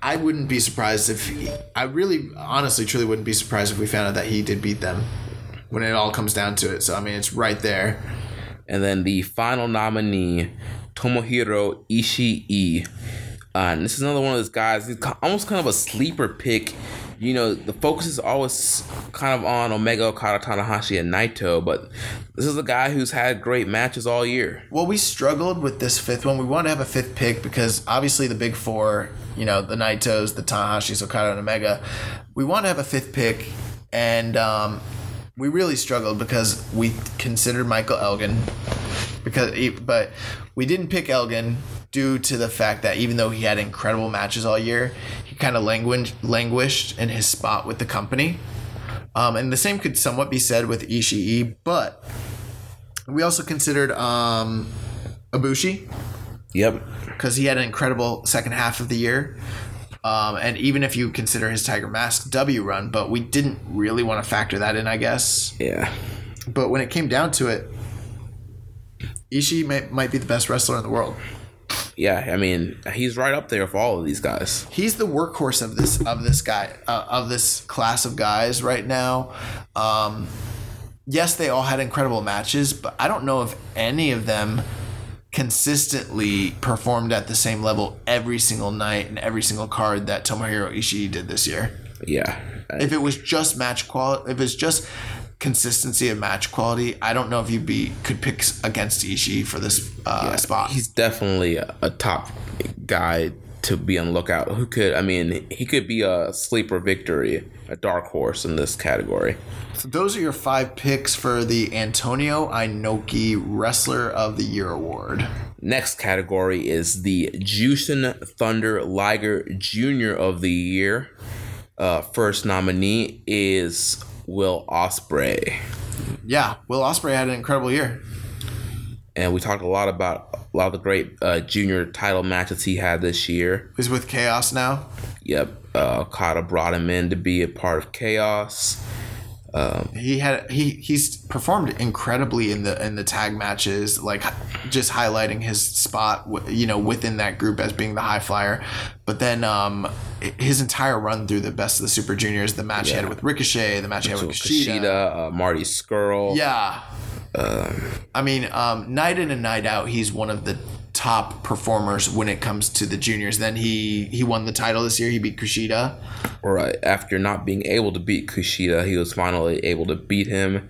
I wouldn't be surprised if he, I really, honestly, truly wouldn't be surprised if we found out that he did beat them when it all comes down to it. So I mean, it's right there. And then the final nominee, Tomohiro Ishii. Uh, and this is another one of those guys. He's almost kind of a sleeper pick. You know, the focus is always kind of on Omega, Okada, Tanahashi, and Naito, but this is a guy who's had great matches all year. Well, we struggled with this fifth one. We wanted to have a fifth pick because obviously the big four, you know, the Naitos, the Tanahashis, Okada, and Omega. We want to have a fifth pick, and um, we really struggled because we considered Michael Elgin, because he, but we didn't pick Elgin due to the fact that even though he had incredible matches all year, he kind of languished, languished in his spot with the company. Um, and the same could somewhat be said with Ishii, but we also considered um, Ibushi Yep. because he had an incredible second half of the year. Um, and even if you consider his Tiger Mask W run, but we didn't really want to factor that in, I guess. Yeah. But when it came down to it, Ishii may, might be the best wrestler in the world. Yeah, I mean, he's right up there with all of these guys. He's the workhorse of this of this guy uh, of this class of guys right now. Um, yes, they all had incredible matches, but I don't know if any of them consistently performed at the same level every single night and every single card that Tomohiro Ishii did this year. Yeah. If it was just match quality, if it's just consistency of match quality, I don't know if you be could pick against Ishii for this uh, spot. He's definitely a, a top guy to be on the lookout. Who could, I mean, he could be a sleeper victory, a dark horse in this category. So those are your five picks for the Antonio Inoki Wrestler of the Year award. Next category is the Jushin Thunder Liger Jr. of the Year. Uh, first nominee is Will Ospreay, Yeah, Will Ospreay had an incredible year. and we talked a lot about a lot of the great uh, junior title matches he had this year. He's with Chaos now. Yep, uh, Okada brought him in to be a part of Chaos. He had he he's performed incredibly in the in the tag matches, like just highlighting his spot, w- you know, within that group as being the high flyer. But then um, his entire run through the best of the Super Juniors, the match he had with Ricochet, the match he had with Kushida, Kushida, uh, Marty Scurll. Yeah. I mean, um, night in and night out, he's one of the top performers when it comes to the juniors. Then he he won the title this year. He beat Kushida. Right after not being able to beat Kushida, he was finally able to beat him,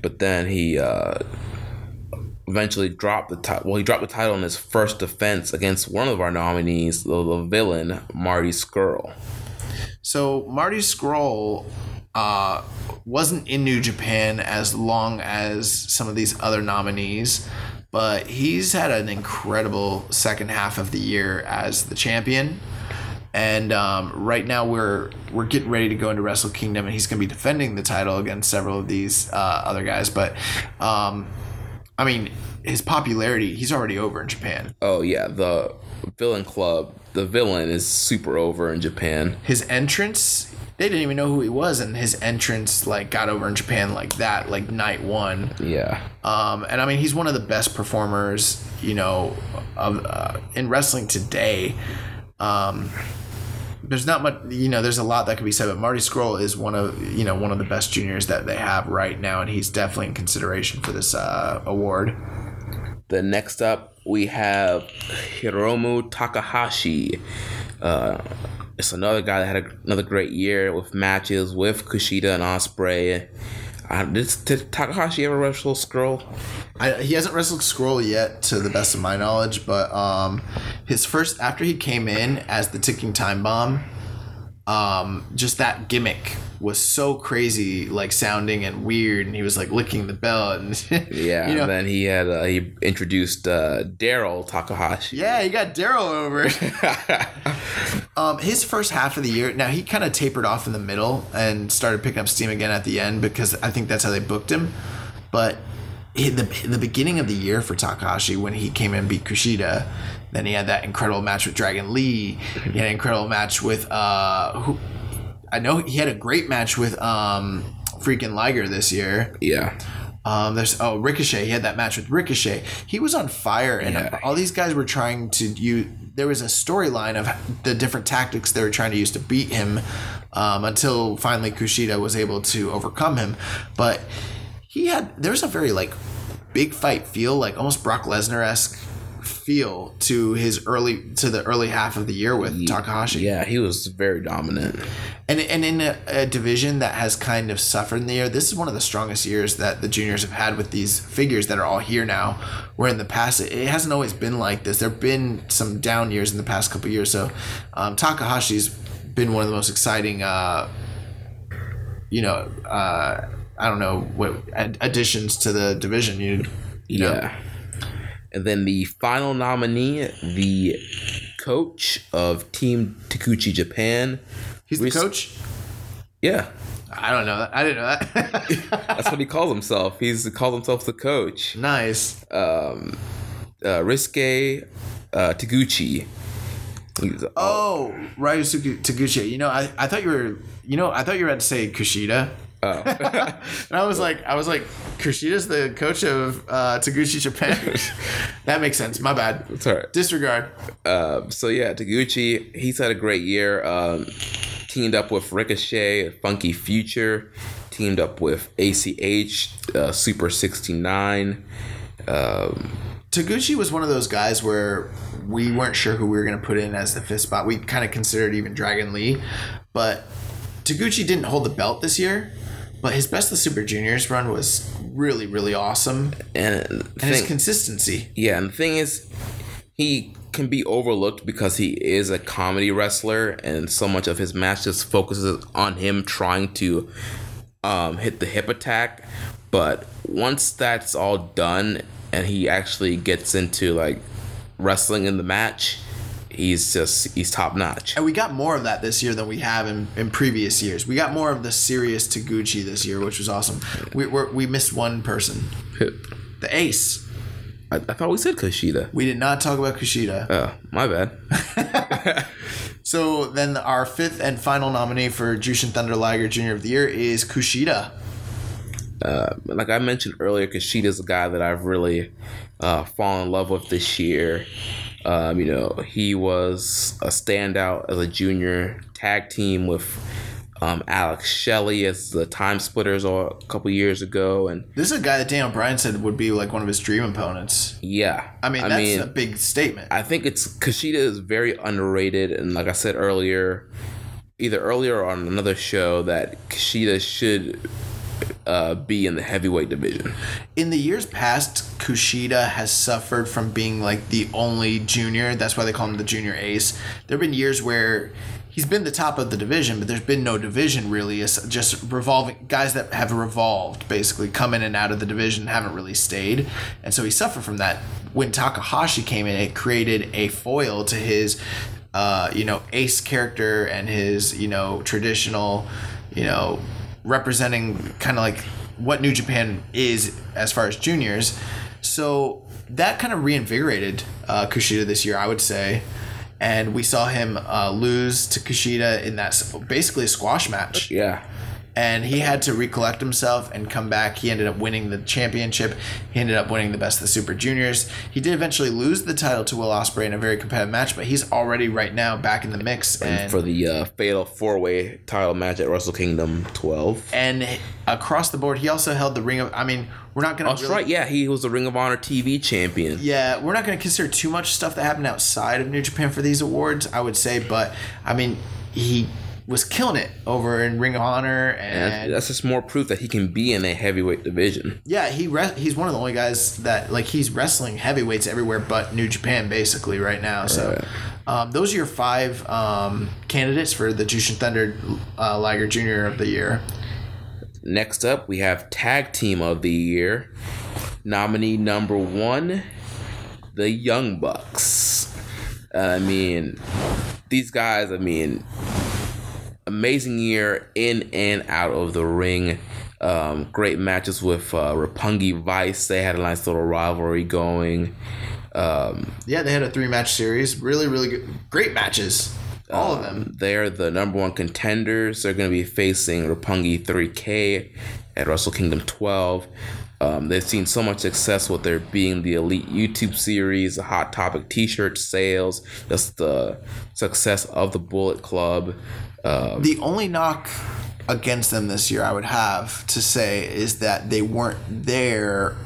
but then he uh, eventually dropped the title. Well, he dropped the title in his first defense against one of our nominees, the, the villain Marty Scurll. So Marty Scurll uh, wasn't in New Japan as long as some of these other nominees, but he's had an incredible second half of the year as the champion. And um, right now we're we're getting ready to go into Wrestle Kingdom, and he's going to be defending the title against several of these uh, other guys. But um, I mean, his popularity he's already over in Japan. Oh yeah, the villain club. The villain is super over in Japan. his entrance they didn't even know who he was and his entrance like got over in japan like that like night one. Yeah, um, and i mean he's one of the best performers you know of uh, in wrestling today. Um, there's not much you know there's a lot that could be said but marty Scurll is one of you know one of the best juniors that they have right now and he's definitely in consideration for this uh, award. The next up, we have Hiromu Takahashi. Uh, it's another guy that had a, another great year with matches with Kushida and Ospreay. Uh, did, did Takahashi ever wrestle Scurll? I, he hasn't wrestled Scurll yet, to the best of my knowledge. But um, his first after he came in as the ticking time bomb, um, just that gimmick was so crazy, like sounding and weird. And he was like licking the belt, and Yeah, you know, and then he had uh, he introduced uh, Daryl Takahashi. yeah, he got Daryl over. um, his first half of the year, now he kind of tapered off in the middle and started picking up steam again at the end because I think that's how they booked him. But in the the beginning of the year for Takahashi when he came in and beat Kushida, then he had that incredible match with Dragon Lee. He had an incredible match with uh, who I know he had a great match with um, freaking Liger this year. yeah, Um, there's oh Ricochet. He had that match with Ricochet. He was on fire, and Yeah. all these guys were trying to use. There was a storyline of the different tactics they were trying to use to beat him, um, until finally Kushida was able to overcome him. But he had there's a very like big fight feel, like almost Brock Lesnar esque feel to his early to the early half of the year with Takahashi. yeah, he was very dominant. And and in a, a division that has kind of suffered in the year, this is one of the strongest years that the juniors have had with these figures that are all here now. Where in the past it, it hasn't always been like this. There've been some down years in the past couple years. So um, Takahashi's been one of the most exciting, uh, you know, uh, I don't know what additions to the division. You, you know, Yeah. And then the final nominee, the coach of Team Taguchi Japan. he's the coach. Yeah, I don't know that. I didn't know that. that's what he calls himself. He's he calls himself the coach. nice. Um, uh, Risque uh, Taguchi. He's- Oh, Ryusuke Taguchi. You know, I, I thought you were you know, I thought you were about to say Kushida. Oh. and I was like, I was like, Kushida's the coach of uh, Taguchi Japan. that makes sense. My bad. It's all right. Disregard. Uh, so yeah, Taguchi, he's had a great year. Um, teamed up with Ricochet, Funky Future, teamed up with ACH, uh, Super 69. Um, Taguchi was one of those guys where we weren't sure who we were going to put in as the fifth spot. We kind of considered even Dragon Lee, but Taguchi didn't hold the belt this year. But his best of Super Juniors run was really, really awesome, and, and his consistency. Yeah, and the thing is, he can be overlooked because he is a comedy wrestler, and so much of his match just focuses on him trying to um, hit the hip attack. But once that's all done, and he actually gets into like wrestling in the match, he's just he's top notch. And we got more of that this year than we have in, in previous years. We got more of the serious Taguchi this year, which was awesome. We we're, we missed one person, the Ace. I, I, thought we said Kushida. We did not talk about Kushida. Oh, my bad. so then our fifth and final nominee for Jushin Thunder Liger Junior of the Year is Kushida. Uh, like I mentioned earlier, Kushida's a guy that I've really uh, fallen in love with this year. Um, you know, he was a standout as a junior tag team with um, Alex Shelley as the time splitters a couple years ago, and this is a guy that Daniel Bryan said would be like one of his dream opponents. Yeah, I mean I that's mean, a big statement. I think it's Kushida is very underrated, and like I said earlier, either earlier or on another show that Kushida should uh, be in the heavyweight division. In the years past, Kushida has suffered from being like the only junior. That's why they call him the junior ace. There have been years where he's been the top of the division, but there's been no division really. It's just revolving guys that have revolved, basically come in and out of the division, haven't really stayed, and so he suffered from that. When Takahashi came in, it created a foil to his, uh, you know, ace character and his, you know, traditional, you know, representing kind of like what New Japan is as far as juniors. So that kind of reinvigorated uh, Kushida this year, I would say. And we saw him uh, lose to Kushida in that basically a squash match. Yeah and he had to recollect himself and come back. He ended up winning the championship. He ended up winning the best of the Super Juniors. He did eventually lose the title to Will Ospreay in a very competitive match, but he's already right now back in the mix. And, and for the uh, fatal four way title match at Wrestle Kingdom 12. And across the board, he also held the Ring of. I mean, we're not going to. That's really, right. Yeah, he was the Ring of Honor TV champion. Yeah, we're not going to consider too much stuff that happened outside of New Japan for these awards, I would say, but I mean, he was killing it over in Ring of Honor, and, and that's just more proof that he can be in a heavyweight division. Yeah, he re- he's one of the only guys that like he's wrestling heavyweights everywhere but New Japan basically right now. So. Right. Um, those are your five um, candidates for the Jushin Thunder uh, Liger Jr. of the year. Next up, we have Tag Team of the Year. Nominee number one, the Young Bucks. Uh, I mean, these guys, I mean, amazing year in and out of the ring. Um, great matches with uh, Roppongi Vice. They had a nice little rivalry going. Um, yeah, they had a three match series. Really, really good. Great matches. All um, of them. They're the number one contenders. They're going to be facing Roppongi 3K at Wrestle Kingdom 12. Um, they've seen so much success with their being the elite YouTube series, the Hot Topic T-shirt sales, just the success of the Bullet Club. Um, the only knock against them this year I would have to say is that they weren't there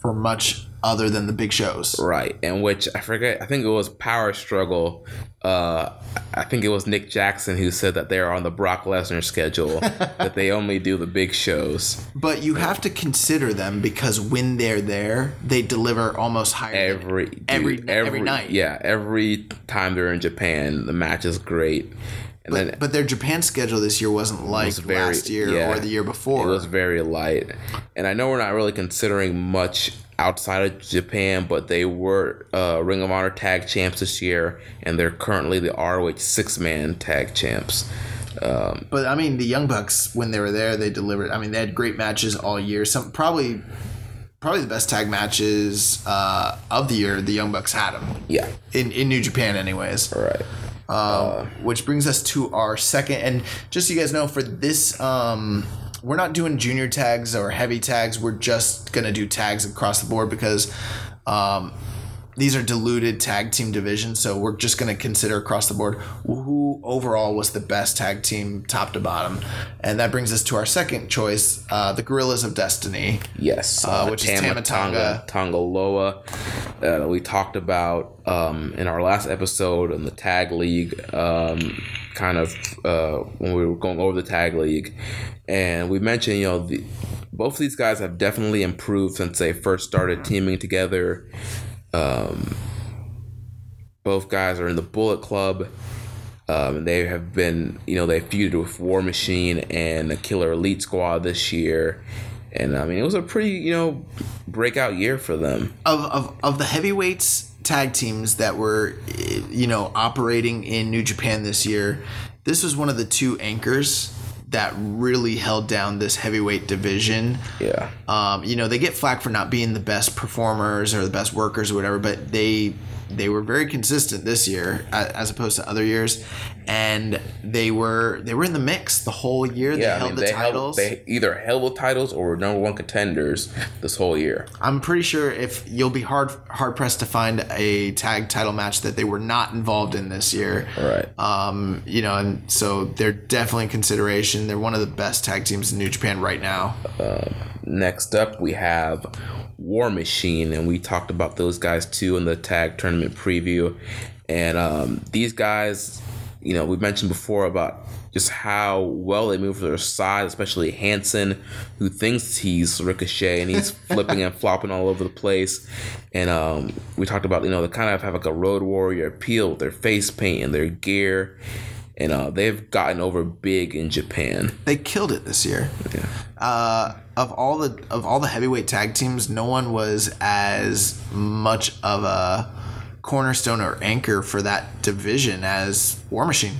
for much other than the big shows. Right. And which I forget, I think it was Power Struggle. Uh, I think it was Nick Jackson who said that they're on the Brock Lesnar schedule, that they only do the big shows. But you have to consider them because when they're there, they deliver almost higher every dude, every, every every night. Yeah, every time they're in Japan, the match is great. And but, then, but their Japan schedule this year wasn't like was very, last year yeah, or the year before. It was very light. And I know we're not really considering much outside of Japan, but they were uh, Ring of Honor tag champs this year, and they're currently the ROH six man tag champs. Um, but I mean, the Young Bucks when they were there, they delivered. I mean, they had great matches all year. Some probably, probably the best tag matches uh, of the year. The Young Bucks had them. Yeah. In in New Japan, anyways. All right. Um, uh, which brings us to our second, and just so you guys know, for this um, we're not doing junior tags or heavy tags. We're just gonna do tags across the board because um, these are diluted tag team divisions. So we're just gonna consider across the board who overall was the best tag team, top to bottom, and that brings us to our second choice, uh, the Guerrillas of Destiny. Yes, Uh, which is Tama Tamatonga. Tonga Loa. Uh, we talked about um, in our last episode in the tag league, um, kind of uh, when we were going over the tag league, and we mentioned you know the, both of these guys have definitely improved since they first started teaming together. Um, both guys are in the Bullet Club. Um, they have been, you know, they feuded with War Machine and the Killer Elite Squad this year. And I mean, it was a pretty, you know, breakout year for them. of, of, of the heavyweights tag teams that were you know operating in New Japan this year this was one of the two anchors that really held down this heavyweight division Yeah. um, you know they get flack for not being the best performers or the best workers or whatever but they they were very consistent this year as opposed to other years and they were they were in the mix the whole year they Yeah, I held mean, the they titles held, they either held with titles or were number one contenders this whole year. I'm pretty sure if you'll be hard hard pressed to find a tag title match that they were not involved in this year. Right. Um, you know, and so they're definitely in consideration. They're one of the best tag teams in New Japan right now. Next up, we have War Machine, and we talked about those guys too in the tag tournament preview. And um, these guys, you know, we mentioned before about just how well they move for their side, especially Hanson, who thinks he's Ricochet and he's flipping and flopping all over the place. And um, we talked about, you know, they kind of have like a Road Warrior appeal with their face paint and their gear. And uh, they've gotten over big in Japan. They killed it this year. Uh, of all the of all the heavyweight tag teams, no one was as much of a cornerstone or anchor for that division as War Machine.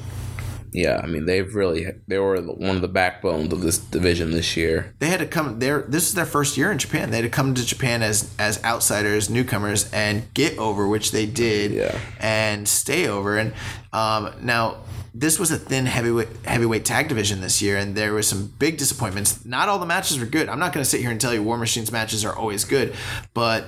Yeah, I mean they've really they were one of the backbones of this division this year. they had to come there this is their first year in japan they had to come to japan as as outsiders newcomers and get over which they did Yeah. and stay over and um, now this was a thin heavyweight heavyweight tag division this year and there was some big disappointments not all the matches were good i'm not going to sit here and tell you war machine's matches are always good but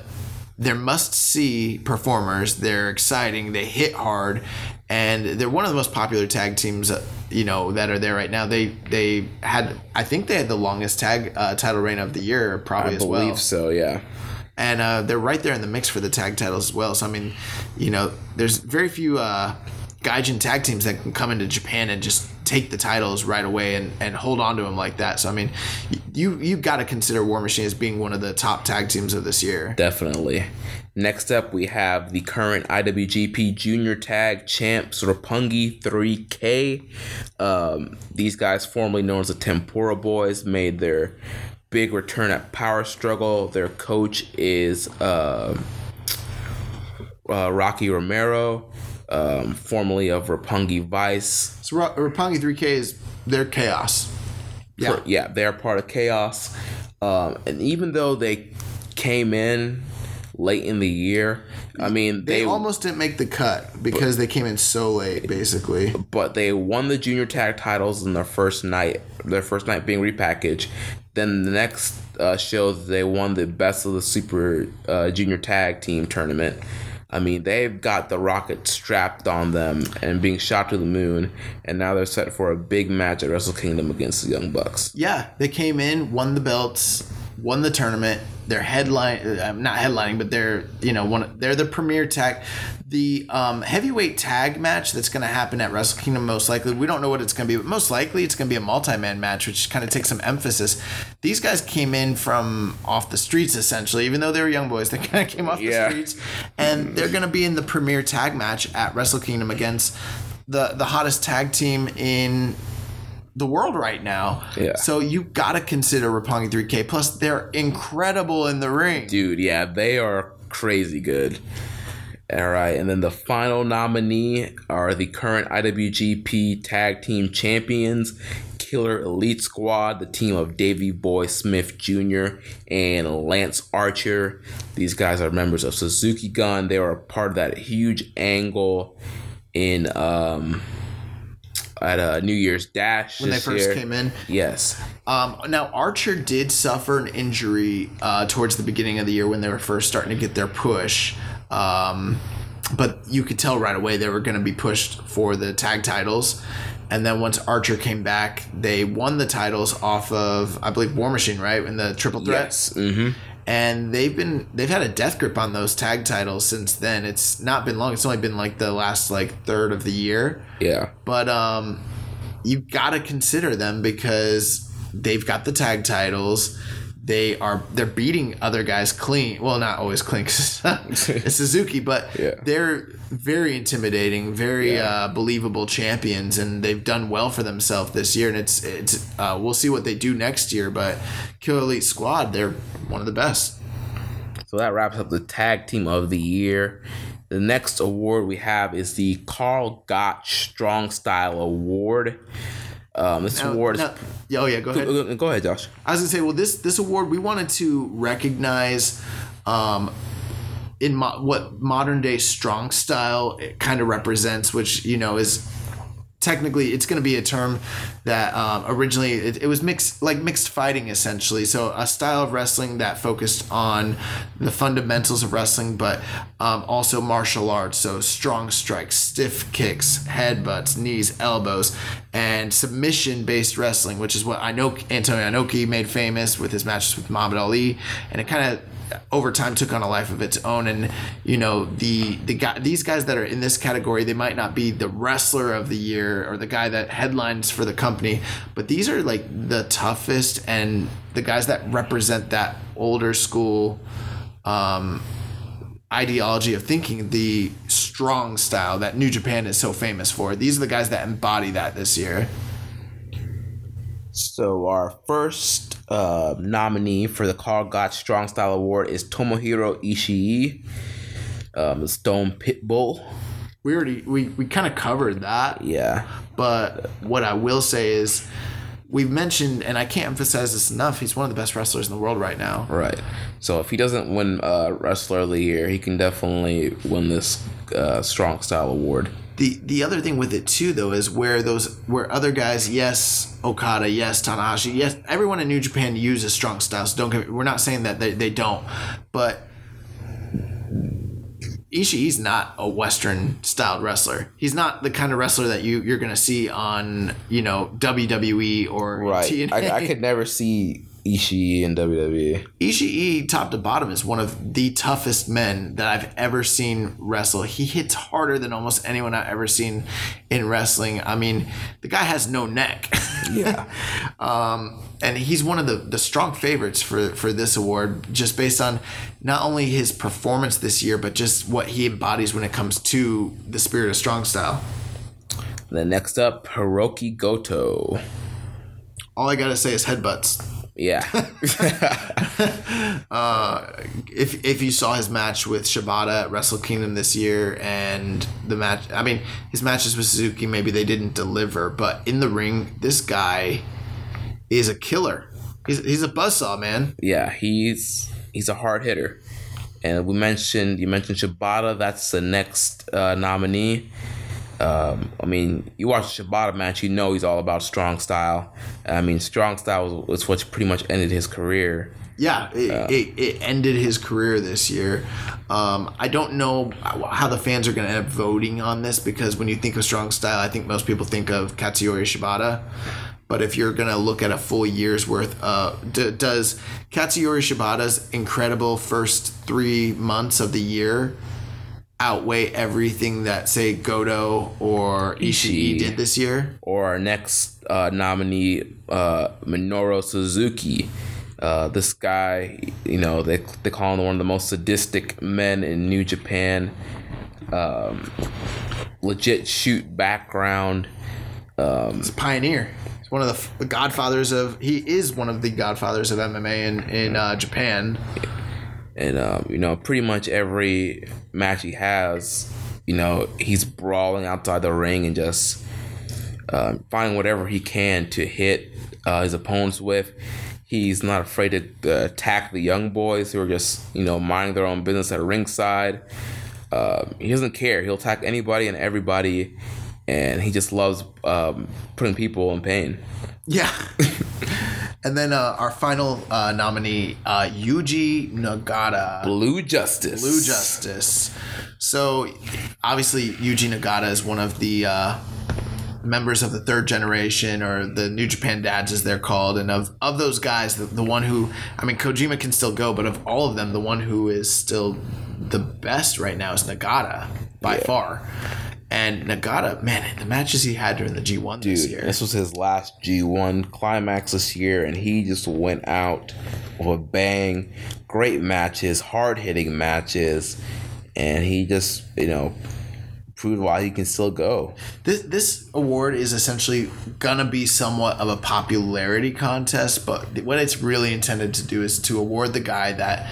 they're must see performers. They're exciting. They hit hard, and they're one of the most popular tag teams. uh, You know that are there right now. They they had I think they had the longest tag uh, title reign of the year probably I as well. I believe so. Yeah. and uh, they're right there in the mix for the tag titles as well. So I mean, you know, there's very few uh, gaijin tag teams that can come into Japan and just take the titles right away and, and hold on to them like that. So I mean, you you got to consider War Machine as being one of the top tag teams of this year. Definitely. Next up, we have the current IWGP Junior Tag Champs, Roppongi 3K. Um, these guys, formerly known as the Tempura Boys, made their big return at Power Struggle. Their coach is uh, uh, Rocky Romero, um, formerly of Roppongi Vice. So Ra- Roppongi 3K is their chaos. Yeah. yeah, they're part of Chaos. Um, and even though they came in late in the year, I mean, They, they, almost didn't make the cut because they came in so late, basically. but they won the junior tag titles in their first night. Their first night being repackaged. Then the next uh, show, they won the best of the super uh, junior tag team tournament. I mean, they've got the rocket strapped on them and being shot to the moon, and now they're set for a big match at Wrestle Kingdom against the Young Bucks. Yeah, they came in, won the belts, won the tournament. They're headline, uh, not headlining, but they're you know one. They're the premier tag. The um, heavyweight tag match that's going to happen at Wrestle Kingdom most likely. We don't know what it's going to be, but most likely it's going to be a multi-man match, which kind of takes some emphasis. These guys came in from off the streets essentially, even though they were young boys. They kind of came off Yeah. the streets, and they're going to be in the premier tag match at Wrestle Kingdom against the the hottest tag team in the world right now. Yeah. So you gotta consider Roppongi 3K. Plus, they're incredible in the ring. Dude, yeah, they are crazy good. All right, and then the final nominee are the current IWGP Tag Team Champions, Killer Elite Squad, the team of Davey Boy Smith Jr. and Lance Archer. These guys are members of Suzuki Gun. They were a part of that huge angle in um at a New Year's Dash when they first year. came in. Yes. Um, now Archer did suffer an injury uh, towards the beginning of the year when they were first starting to get their push. Um, but you could tell right away they were going to be pushed for the tag titles. And then once Archer came back, they won the titles off of I believe War Machine, right? In the triple threats. Yes. Mm-hmm. And they've been they've had a death grip on those tag titles since then. It's not been long. It's only been like the last like third of the year. Yeah. But um you've got to consider them because they've got the tag titles. They are they're beating other guys clean. Well, not always clean it's Suzuki, but Yeah. they're very intimidating, very Yeah. uh, believable champions, and they've done well for themselves this year. And it's it's uh, we'll see what they do next year. But Kill Elite Squad, they're one of the best. So that wraps up the tag team of the year. The next award we have is the Karl Gotch Strong Style Award. Um, this Now- award now- yeah, oh yeah, go ahead. Go- Go ahead, Josh. I was gonna say, well, this this award we wanted to recognize, um, in mo- what modern day strong style it kind of represents, which you know is technically it's going to be a term that um, originally it, it was mixed like mixed fighting essentially. So a style of wrestling that focused on the fundamentals of wrestling but um, also martial arts. So strong strikes stiff kicks headbutts knees elbows and submission based wrestling which is what i know antonio inoki made famous with his matches with muhammad ali. And it kind of over time took on a life of its own. And you know the the guy these guys that are in this category they might not be the wrestler of the year or the guy that headlines for the company but these are like the toughest and the guys that represent that older school um ideology of thinking the strong style that New Japan is so famous for. These are the guys that embody that this year So our first uh, nominee for the Karl Gotch Strong Style Award is Tomohiro Ishii, um, Stone Pitbull. we already we, we kind of covered that Yeah, But what I will say is, we've mentioned, and I can't emphasize this enough. He's one of the best wrestlers in the world right now. right. So if he doesn't win uh, Wrestler of the Year, he can definitely win this uh, Strong Style Award. The the other thing with it too, though, is where those where other guys, yes, Okada, yes, Tanahashi, yes, everyone in New Japan uses strong styles. Don't get, we're not saying that they, they don't, but Ishii's not a Western styled wrestler. He's not the kind of wrestler that you you're gonna see on you know WWE or Right. TNA. I, I could never see Ishii in. WWE. Ishii, top to bottom, is one of the toughest men that I've ever seen wrestle. He hits harder than almost anyone I've ever seen in wrestling. I mean, the guy has no neck. Yeah. um, and he's one of the, the strong favorites for, for this award, just based on not only his performance this year, but just what he embodies when it comes to the spirit of strong style. then next up, Hiroki Goto. All I gotta say is headbutts. Yeah. if if you saw his match with Shibata at Wrestle Kingdom this year and the match I mean his matches with Suzuki maybe they didn't deliver but in the ring this guy is a killer he's, he's a buzzsaw man yeah, he's he's a hard hitter. And we mentioned you mentioned Shibata. That's the next uh, nominee. Um, I mean, you watch the Shibata match, you know he's all about strong style. I mean, strong style was, was what pretty much ended his career. yeah it, it, it ended his career this year um, I don't know how the fans are going to end up voting on this because when you think of strong style I think most people think of Katsuyori Shibata But if you're gonna look at a full year's worth, uh, d- does Katsuyori Shibata's incredible first three months of the year outweigh everything that say Goto or Ishii, Ishii. did this year? or our next uh, nominee, uh, Minoru Suzuki. Uh, this guy, you know, they they call him one of the most sadistic men in New Japan. Um, legit shoot background. He's a pioneer. He's one of the, f- the godfathers of. He is one of the godfathers of MMA in in uh, Japan. and um, you know pretty much every match he has you know he's brawling outside the ring and just um, finding whatever he can to hit uh, his opponents with. He's not afraid to uh, attack the young boys who are just you know minding their own business at ringside. Um, he doesn't care. He'll attack anybody and everybody and he just loves um, putting people in pain. Yeah. and then uh, our final uh, nominee, uh, Yuji Nagata. Blue Justice. Blue Justice. So obviously, Yuji Nagata is one of the uh, members of the third generation or the New Japan dads, as they're called. And of, of those guys, the, the one who, I mean, Kojima can still go, but of all of them, the one who is still the best right now is Nagata by far. And Nagata, man, the matches he had during the G1 this year. this was his last G1 climax this year, and he just went out with a bang. Great matches, hard hitting matches, and he just, you know, proved why he can still go. This this award is essentially gonna be somewhat of a popularity contest, but what it's really intended to do is to award the guy that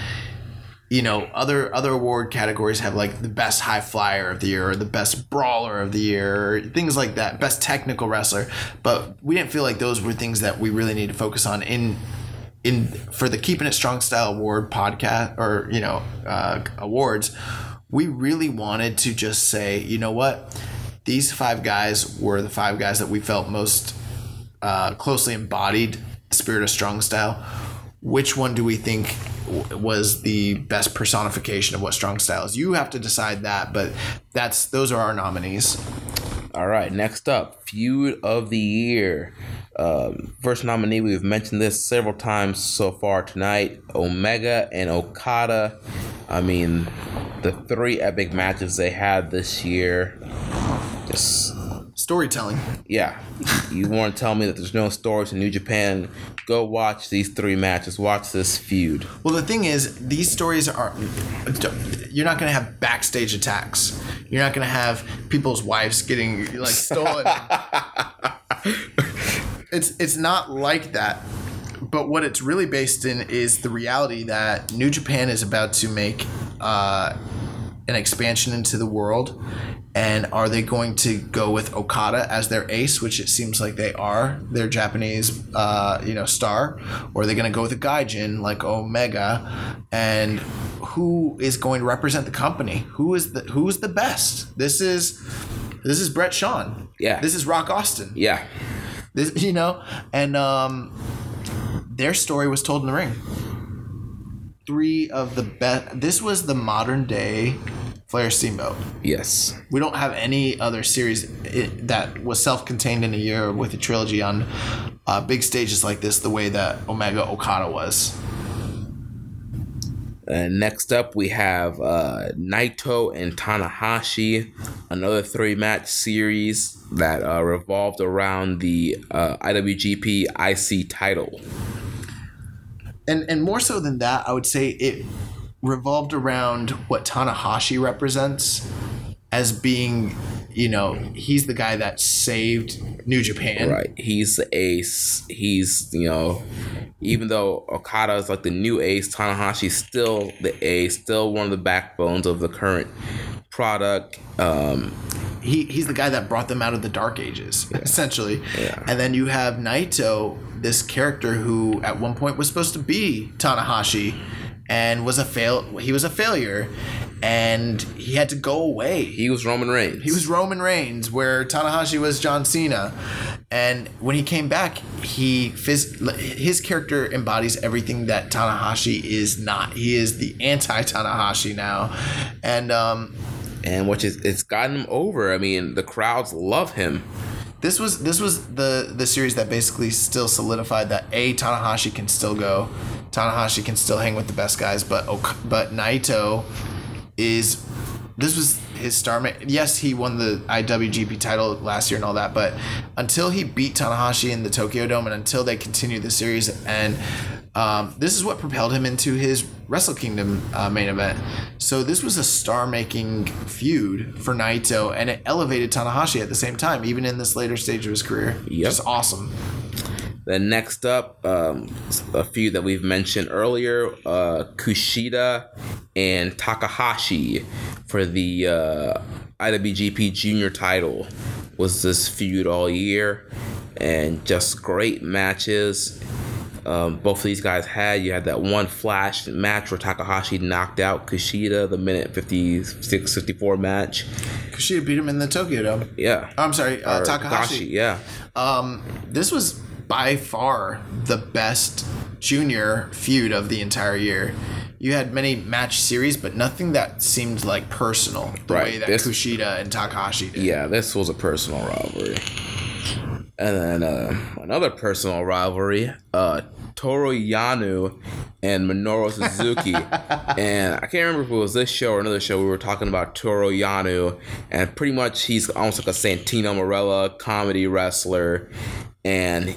you know other other award categories have like the best high flyer of the year or the best brawler of the year things like that best technical wrestler. But we didn't feel like those were things that we really need to focus on in in for the keeping it strong style award podcast or you know uh, awards. We really wanted to just say you know what? These five guys were the five guys that we felt most uh, closely embodied the spirit of strong style which one do we think was the best personification of what strong style is you have to decide that but that's those are our nominees All right, next up, feud of the year. Um, first nominee, we've mentioned this several times so far tonight Omega and Okada. I mean, the three epic matches they had this year. Just, storytelling yeah. You want to tell me that there's no stories in New Japan? Go watch these three matches. Watch this feud. Well, the thing is, these stories are. You're not going to have backstage attacks. You're not going to have people's wives getting like stolen. it's it's not like that. But what it's really based in is the reality that New Japan is about to make uh, an expansion into the world. And are they going to go with Okada as their ace, which it seems like they are, their Japanese, uh, you know, star, or are they going to go with a gaijin like Omega? And who is going to represent the company? Who is the who's the best? This is this is Bret Shawn. Yeah. This is Rock Austin. Yeah. This, you know, and um, their story was told in the ring. Three of the best. This was the modern day Flair Steamboat. Yes. We don't have any other series that was self-contained in a year with a trilogy on uh, big stages like this, the way that Omega Okada was. And next up, we have uh, Naito and Tanahashi, another three match series that uh, revolved around the uh, IWGP IC title. and and more so than that, I would say it revolved around what Tanahashi represents as being, you know, he's the guy that saved New Japan. Right. He's the ace. He's, you know, even though Okada is like the new ace, Tanahashi's still the ace, still one of the backbones of the current product. Um, He he's the guy that brought them out of the dark ages, essentially. And then you have Naito, this character who at one point was supposed to be Tanahashi and was a fail he was a failure and he had to go away. he was Roman Reigns. He was Roman Reigns, where Tanahashi was John Cena, and when he came back, he his character embodies everything that Tanahashi is not. He is the anti Tanahashi now, and um, and which is it's gotten him over. I mean, the crowds love him. This was this was the the series that basically still solidified that a Tanahashi can still go, Tanahashi can still hang with the best guys, but but Naito is this was his star. Ma- yes, he won the IWGP title last year and all that, but until he beat Tanahashi in the Tokyo Dome and until they continue the series, and um, this is what propelled him into his Wrestle Kingdom uh, main event. So this was a star-making feud for Naito, and it elevated Tanahashi at the same time, even in this later stage of his career. Yep. Just awesome. Then next up, um, a few that we've mentioned earlier, uh, Kushida and Takahashi for the uh, IWGP Junior title was this feud all year, and just great matches. Um, both of these guys had. You had that one flash match where Takahashi knocked out Kushida, the minute 56, 54 match. Kushida beat him in the Tokyo Dome. Yeah. I'm sorry, uh, Takahashi. Yeah. Um, this was by far the best junior feud of the entire year. You had many match series, but nothing that seemed like personal the Right, way that this- Kushida and Takahashi did. Yeah, this was a personal rivalry. And then uh, another personal rivalry, uh, Toru Yano and Minoru Suzuki. and I can't remember if it was this show or another show. We were talking about Toru Yano, and pretty much he's almost like a Santino Marella comedy wrestler. And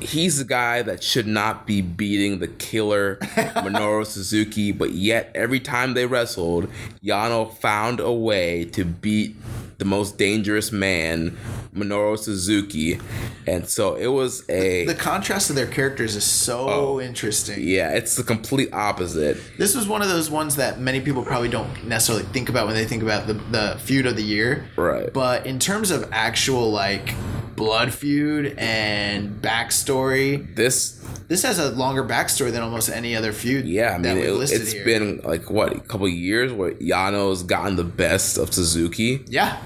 he's the guy that should not be beating the killer Minoru Suzuki, but yet every time they wrestled, Yano found a way to beat the most dangerous man, Minoru Suzuki. And so it was a The contrast of their characters is so Oh. interesting. yeah, it's the complete opposite. This was one of those ones that many people probably don't necessarily think about when they think about the, the feud of the year. Right. But in terms of actual like blood feud and backstory, This this has a longer backstory than almost any other feud. yeah, I mean it, here. been like what, a couple years where Yano's gotten the best of Suzuki. Yeah.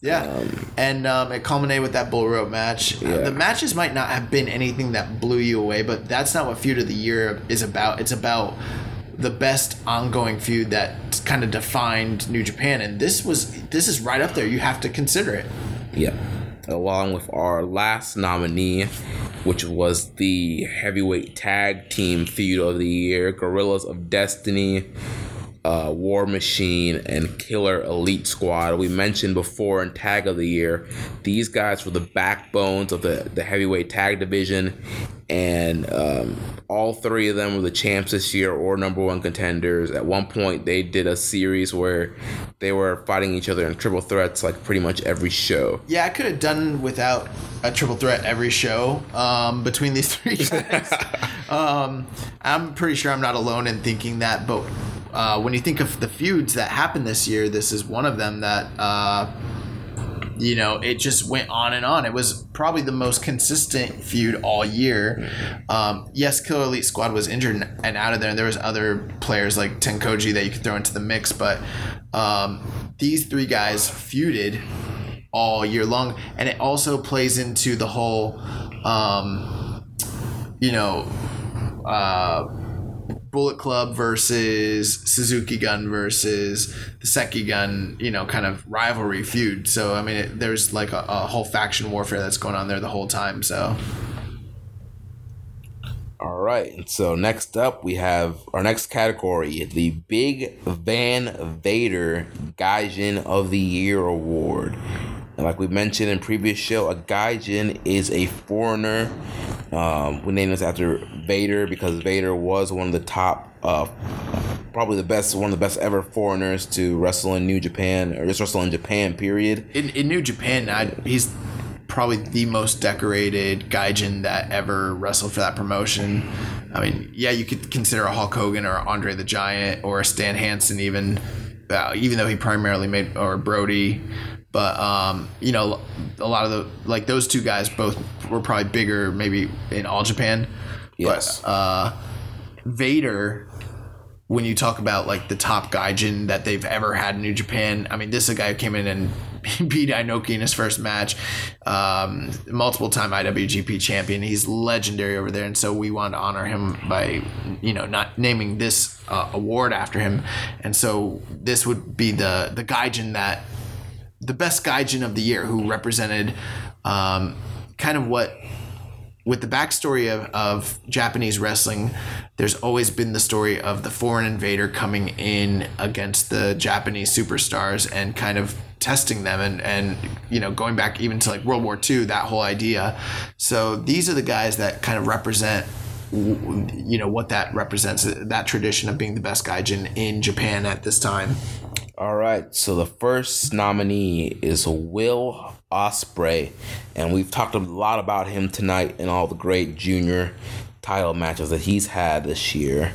Yeah. and um, it culminated with that bull rope match. Uh, the matches might not have been anything that blew you away, but that's not what Feud of the Year is about. It's about the best ongoing feud that kind of defined New Japan, and this was this is right up there. You have to consider it. Yeah. Along with our last nominee, which was the heavyweight tag team feud of the year, Guerrillas of Destiny, uh, War Machine, and Killer Elite Squad. We mentioned before in Tag of the Year, these guys were the backbones of the, the heavyweight tag division, and um, all three of them were the champs this year or number one contenders. At one point, they did a series where they were fighting each other in triple threats like pretty much every show. Yeah, I could have done without a triple threat every show um, between these three guys. um, I'm pretty sure I'm not alone in thinking that, but uh, when you think of the feuds that happened this year, this is one of them that. Uh, you know, it just went on and on. It was probably the most consistent feud all year. Um, yes, Killer Elite Squad was injured and- out of there, and there was other players like TenCozy that you could throw into the mix, but um, these three guys feuded all year long, and it also plays into the whole, um, you know, uh, Bullet Club versus Suzuki Gun versus the Seki Gun, you know, kind of rivalry feud. So I mean, it, there's like a, a whole faction warfare that's going on there the whole time. So All right. So next up, we have our next category, the Big Van Vader Gaijin of the Year Award. And like we mentioned in previous show, a Gaijin is a foreigner. Um, we named this after Vader because Vader was one of the top, uh, probably the best, one of the best ever foreigners to wrestle in New Japan or just wrestle in Japan. Period. in, in New Japan, I, he's probably the most decorated gaijin that ever wrestled for that promotion. I mean, yeah, you could consider a Hulk Hogan or Andre the Giant or a Stan Hansen even, uh, even though he primarily made or Brody. But um, you know, a lot of the like those two guys both were probably bigger, maybe in all Japan. Yes. But uh, Vader, when you talk about like the top gaijin that they've ever had in New Japan, I mean, this is a guy who came in and beat Inoki in his first match, um, multiple time IWGP champion. He's legendary over there, and so we want to honor him by, you know, not naming this uh, award after him. And so this would be the the gaijin that the best gaijin of the year who represented um, kind of what with the backstory of, of Japanese wrestling, there's always been the story of the foreign invader coming in against the Japanese superstars and kind of testing them and, and you know going back even to like World War II that whole idea. So these are the guys that kind of represent you know what that represents that tradition of being the best gaijin in Japan at this time All right, so the first nominee is Will Ospreay, and we've talked a lot about him tonight in all the great junior title matches that he's had this year.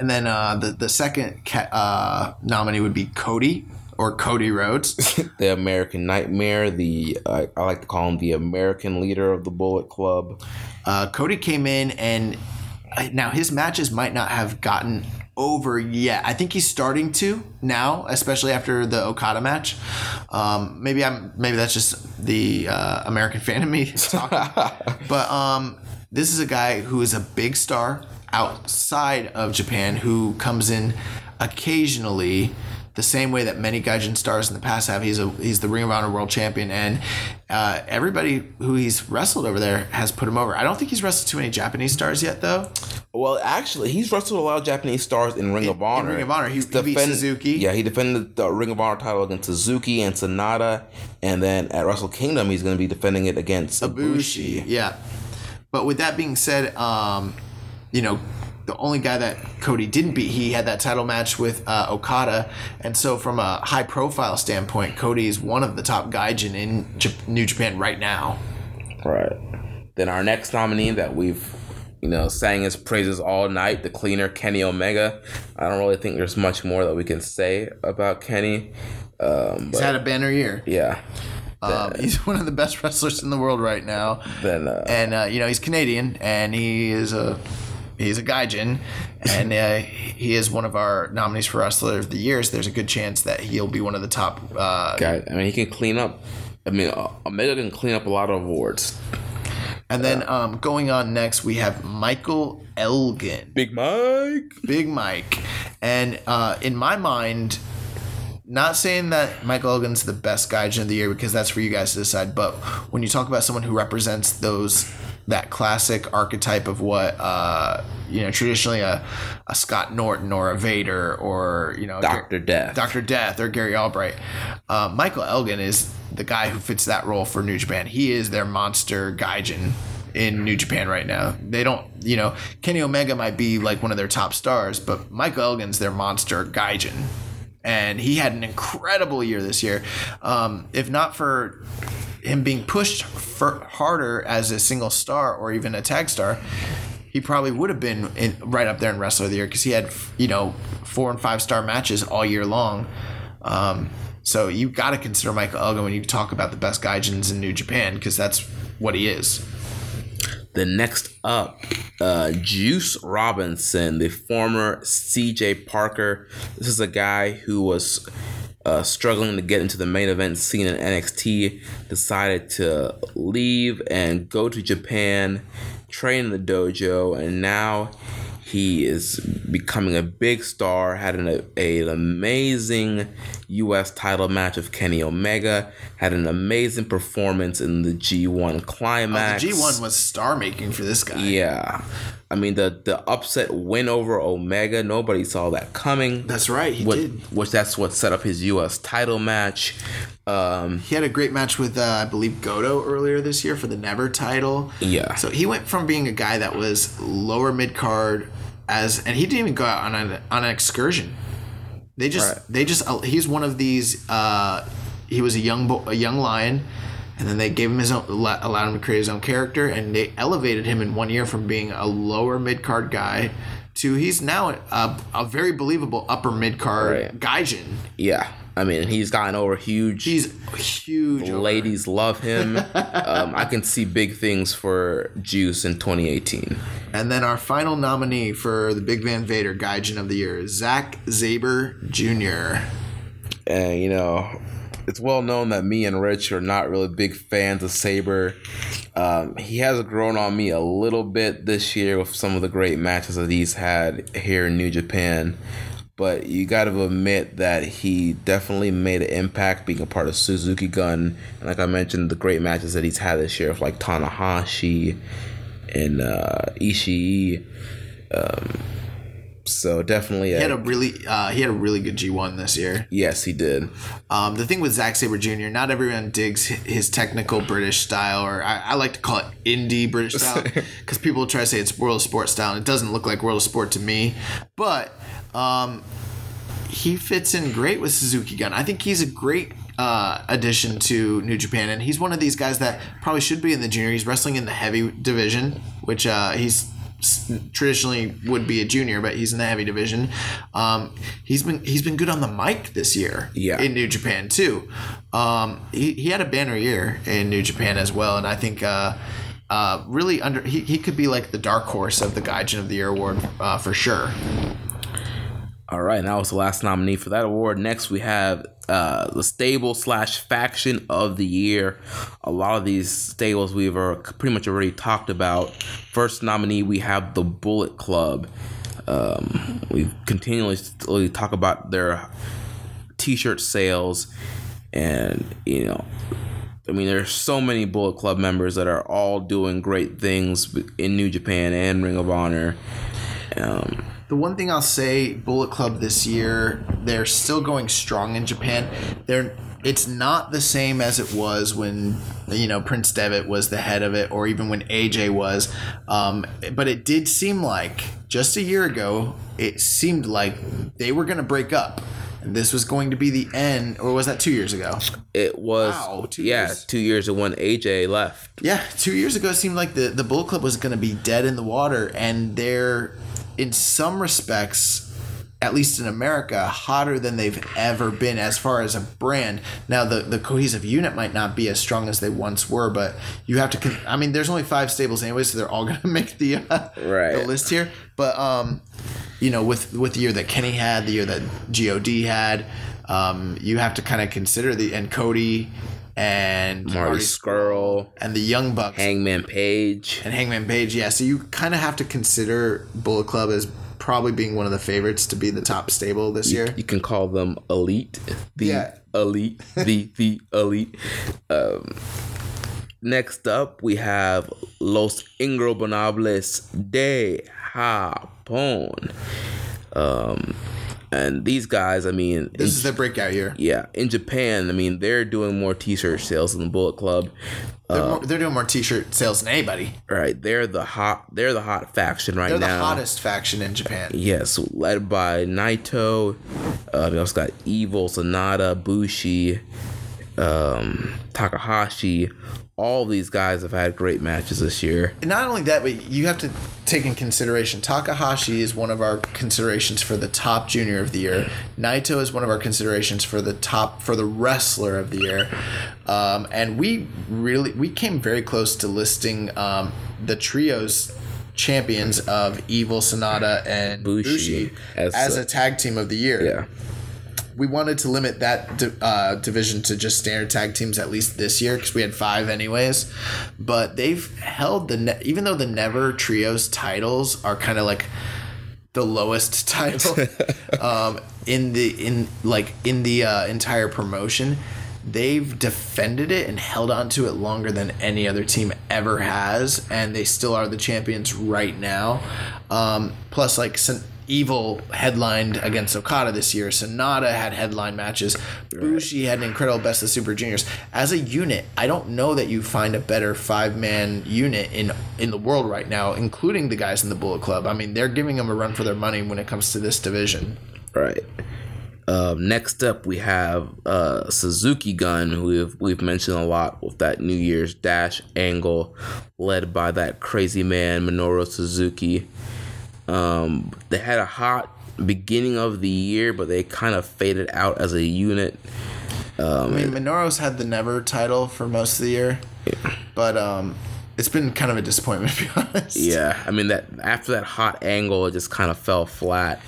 and then uh, the, the second ca- uh, nominee would be Cody or Cody Rhodes The American Nightmare, the uh, I like to call him the American leader of the Bullet Club. Uh, Cody came in and now his matches might not have gotten over yet. I think he's starting to now, especially after the Okada match. Um, maybe I'm maybe that's just the uh, American fan of me talking. but um, this is a guy who is a big star outside of Japan who comes in occasionally the same way that many Gaijin stars in the past have. He's a he's the Ring of Honor World Champion, and uh, everybody who he's wrestled over there has put him over. I don't think he's wrestled too many Japanese stars yet, though. Well, actually, he's wrestled a lot of Japanese stars in Ring of Honor. Ring of Honor, he, He's he beat Suzuki. Yeah, he defended the Ring of Honor title against Suzuki and Sanada, and then at Wrestle Kingdom, he's going to be defending it against Ibushi. Yeah. But with that being said, um, you know, the only guy that Cody didn't beat, he had that title match with uh, Okada, and so from a high profile standpoint, Cody is one of the top gaijin in J- New Japan right now. Right. Then our next nominee that we've, you know, sang his praises all night, the cleaner Kenny Omega. I don't really think there's much more that we can say about Kenny. Um, He's but had a banner year. yeah. Um, he's one of the best wrestlers in the world right now. Then uh, and uh, you know he's Canadian, and he is a he's a gaijin, and uh, he is one of our nominees for wrestler of the years. There's a good chance that he'll be one of the top. Uh, guy, I mean, he can clean up. I mean, uh, Omega can clean up a lot of awards. and then um, going on next, we have Michael Elgin, Big Mike. Big Mike, and uh, in my mind. Not saying that Michael Elgin's the best gaijin of the year because that's for you guys to decide. But when you talk about someone who represents those that classic archetype of what uh, you know traditionally a, a Scott Norton or a Vader or you know Doctor Death. Doctor Death or Gary Albright, uh, Michael Elgin is the guy who fits that role for New Japan. He is their monster gaijin in New Japan right now. They don't, you know, Kenny Omega might be like one of their top stars, but Michael Elgin's their monster gaijin and he had an incredible year this year. Um, if not for him being pushed harder as a single star or even a tag star, he probably would have been in, right up there in wrestler of the year because he had you know four and five star matches all year long. Um, so you got to consider Michael Elgin when you talk about the best gaijins in New Japan because that's what he is. The next up, uh, Juice Robinson, the former CJ Parker. This is a guy who was uh, struggling to get into the main event scene in NXT, decided to leave and go to Japan, train in the dojo, and now he is becoming a big star. Had an, a, an amazing U.S. title match with Kenny Omega. Had an amazing performance in the G1 climax. Oh, The G1 was star making for this guy. Yeah. I mean the the upset win over Omega, nobody saw that coming. That's right, he What- did. Which that's what set up his US title match. Um He had a great match with, uh, I believe, Goto earlier this year for the Never title. Yeah. So he went from being a guy that was lower mid card as, and he didn't even go out on an on an excursion. They just, Right. they just, he's one of these. Uh, he was a young bo- a young lion, and then they gave him his own, allowed him to create his own character, and they elevated him in one year from being a lower mid card guy to he's now a, a very believable upper mid card Right. gaijin. yeah. I mean he's gotten over huge. He's huge. over. Ladies love him. um, I can see big things for Juice in 2018. And then our final nominee for the Big Van Vader Gaijin of the Year is Zack Sabre Jr. And you know, it's well known that me and Rich are not really big fans of Sabre. Um, he has grown on me a little bit this year with some of the great matches that he's had here in New Japan. But you got to admit that he definitely made an impact being a part of Suzuki Gun. And like I mentioned, the great matches that he's had this year with like Tanahashi and uh, Ishii. Um, so definitely, He a, had a really uh, he had a really good G1 this year. yes, he did. Um, the thing with Zack Sabre Jr., not everyone digs his technical British style, or I, I like to call it indie British style, because people try to say it's World of Sport style, and it doesn't look like World of Sport to me. But um, he fits in great with Suzuki Gun. I think he's a great uh, addition to New Japan, and he's one of these guys that probably should be in the junior. He's wrestling in the heavy division, which uh, he's traditionally would be a junior, but he's in the heavy division. Um, he's been he's been good on the mic this year, Yeah. in New Japan too. Um, he, he had a banner year in New Japan as well, and I think. Uh, uh, really under he, he could be like the dark horse of the Gaijin of the Year award uh, for sure. All right, that was the last nominee for that award. Next, we have uh, the stable slash faction of the year. A lot of these stables we've pretty much already talked about. First nominee, we have the Bullet Club. Um, we continually talk about their t-shirt sales, and you know, I mean, there's so many Bullet Club members that are all doing great things in New Japan and Ring of Honor. Um, the one thing I'll say, Bullet Club this year, they're still going strong in Japan. They're it's not the same as it was when you know Prince Devitt was the head of it, or even when AJ was. Um, but it did seem like just a year ago, it seemed like they were going to break up. And this was going to be the end, or was that two years ago? It was, wow, two yeah, years. two years of when AJ left. Yeah, two years ago, it seemed like the the Bullet Club was going to be dead in the water, and they're in some respects, at least in America, hotter than they've ever been as far as a brand. Now, the, the cohesive unit might not be as strong as they once were, but you have to. I mean, there's only five stables anyway, so they're all going to make the uh, right. the list here. But um, you know, with with the year that Kenny had, the year that God had, um, you have to kind of consider the and Cody and Marty, Marty Scurll and the Young Bucks, Hangman Page, and Hangman Page. Yeah, so you kind of have to consider Bullet Club as probably being one of the favorites to be the top stable this you, year. You can call them elite, the yeah. elite, the the elite. Um, next up, we have Los Ingobernables de Japón. Um, and these guys, I mean, this in, is their breakout year. Yeah, in Japan, I mean, they're doing more T-shirt sales than the Bullet Club. They're, uh, more, they're doing more T-shirt sales than anybody. Right, they're the hot. They're the hot faction right they're now. They're the hottest faction in Japan. Yes, led by Naito. Uh, we also got Evil, Sanada, Bushi, um, Takahashi all these guys have had great matches this year. And not only that, but you have to take in consideration Takahashi is one of our considerations for the top junior of the year. Naito is one of our considerations for the top for the wrestler of the year. Um, and we really we came very close to listing um, the trios champions of Evil Sanada and Bushi, Bushi as, as a, a tag team of the year. Yeah we wanted to limit that uh, division to just standard tag teams at least this year because we had five anyways. But they've held the ne- even though the Never Trios titles are kind of like the lowest title um, in the in like in the uh, entire promotion. They've defended it and held on to it longer than any other team ever has, and they still are the champions right now. Um, plus, like Evil headlined against Okada this year. Sanada had headline matches. Bushi had an incredible Best of Super Juniors. As a unit, I don't know that you find a better five man unit in in the world right now, including the guys in the Bullet Club. I mean, they're giving them a run for their money when it comes to this division. Right. Um, next up, we have uh, Suzuki Gun, who we've, we've mentioned a lot with that New Year's Dash angle, led by that crazy man Minoru Suzuki. Um, they had a hot beginning of the year, but they kind of faded out as a unit. Um, I mean, Minoru's had the never title for most of the year, yeah. but um, it's been kind of a disappointment to be honest. Yeah, I mean that after that hot angle, it just kind of fell flat.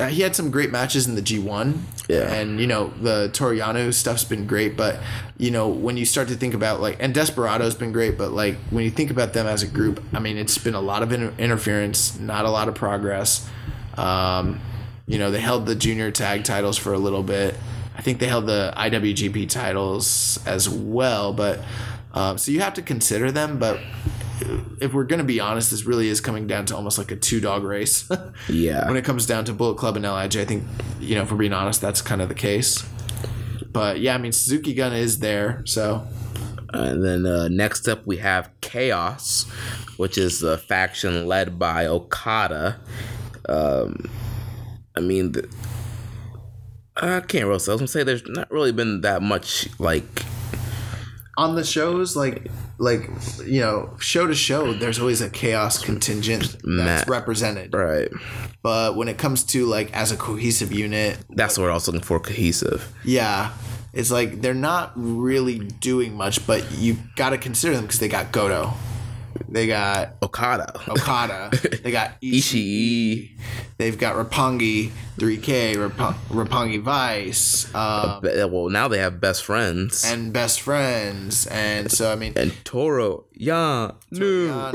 Uh, he had some great matches in the G1. Yeah. And, you know, the Toru Yano stuff's been great. But, you know, when you start to think about, like, and Desperado's been great. But, like, when you think about them as a group, I mean, it's been a lot of inter- interference, not a lot of progress. Um, you know, they held the junior tag titles for a little bit. I think they held the IWGP titles as well. But, uh, so you have to consider them. But if we're gonna be honest, this really is coming down to almost like a two dog race. yeah. When it comes down to Bullet Club and Lij, I think you know, if we're being honest, that's kind of the case. But yeah, I mean, Suzuki Gun is there, so. And then uh, next up, we have Chaos, which is the faction led by Okada. Um, I mean, the, I can't really say. I was gonna say there's not really been that much like on the shows like like you know show to show there's always a chaos contingent that's Matt. represented. Right. But when it comes to like as a cohesive unit that's what i was looking for cohesive. Yeah. It's like they're not really doing much but you got to consider them because they got goto they got Okada. Okada. They got Ishii. They've got Roppongi 3K, Rap- Roppongi Vice, um, Well, now they have best friends. and Best Friends. And so, I mean, and Toru, yeah, no.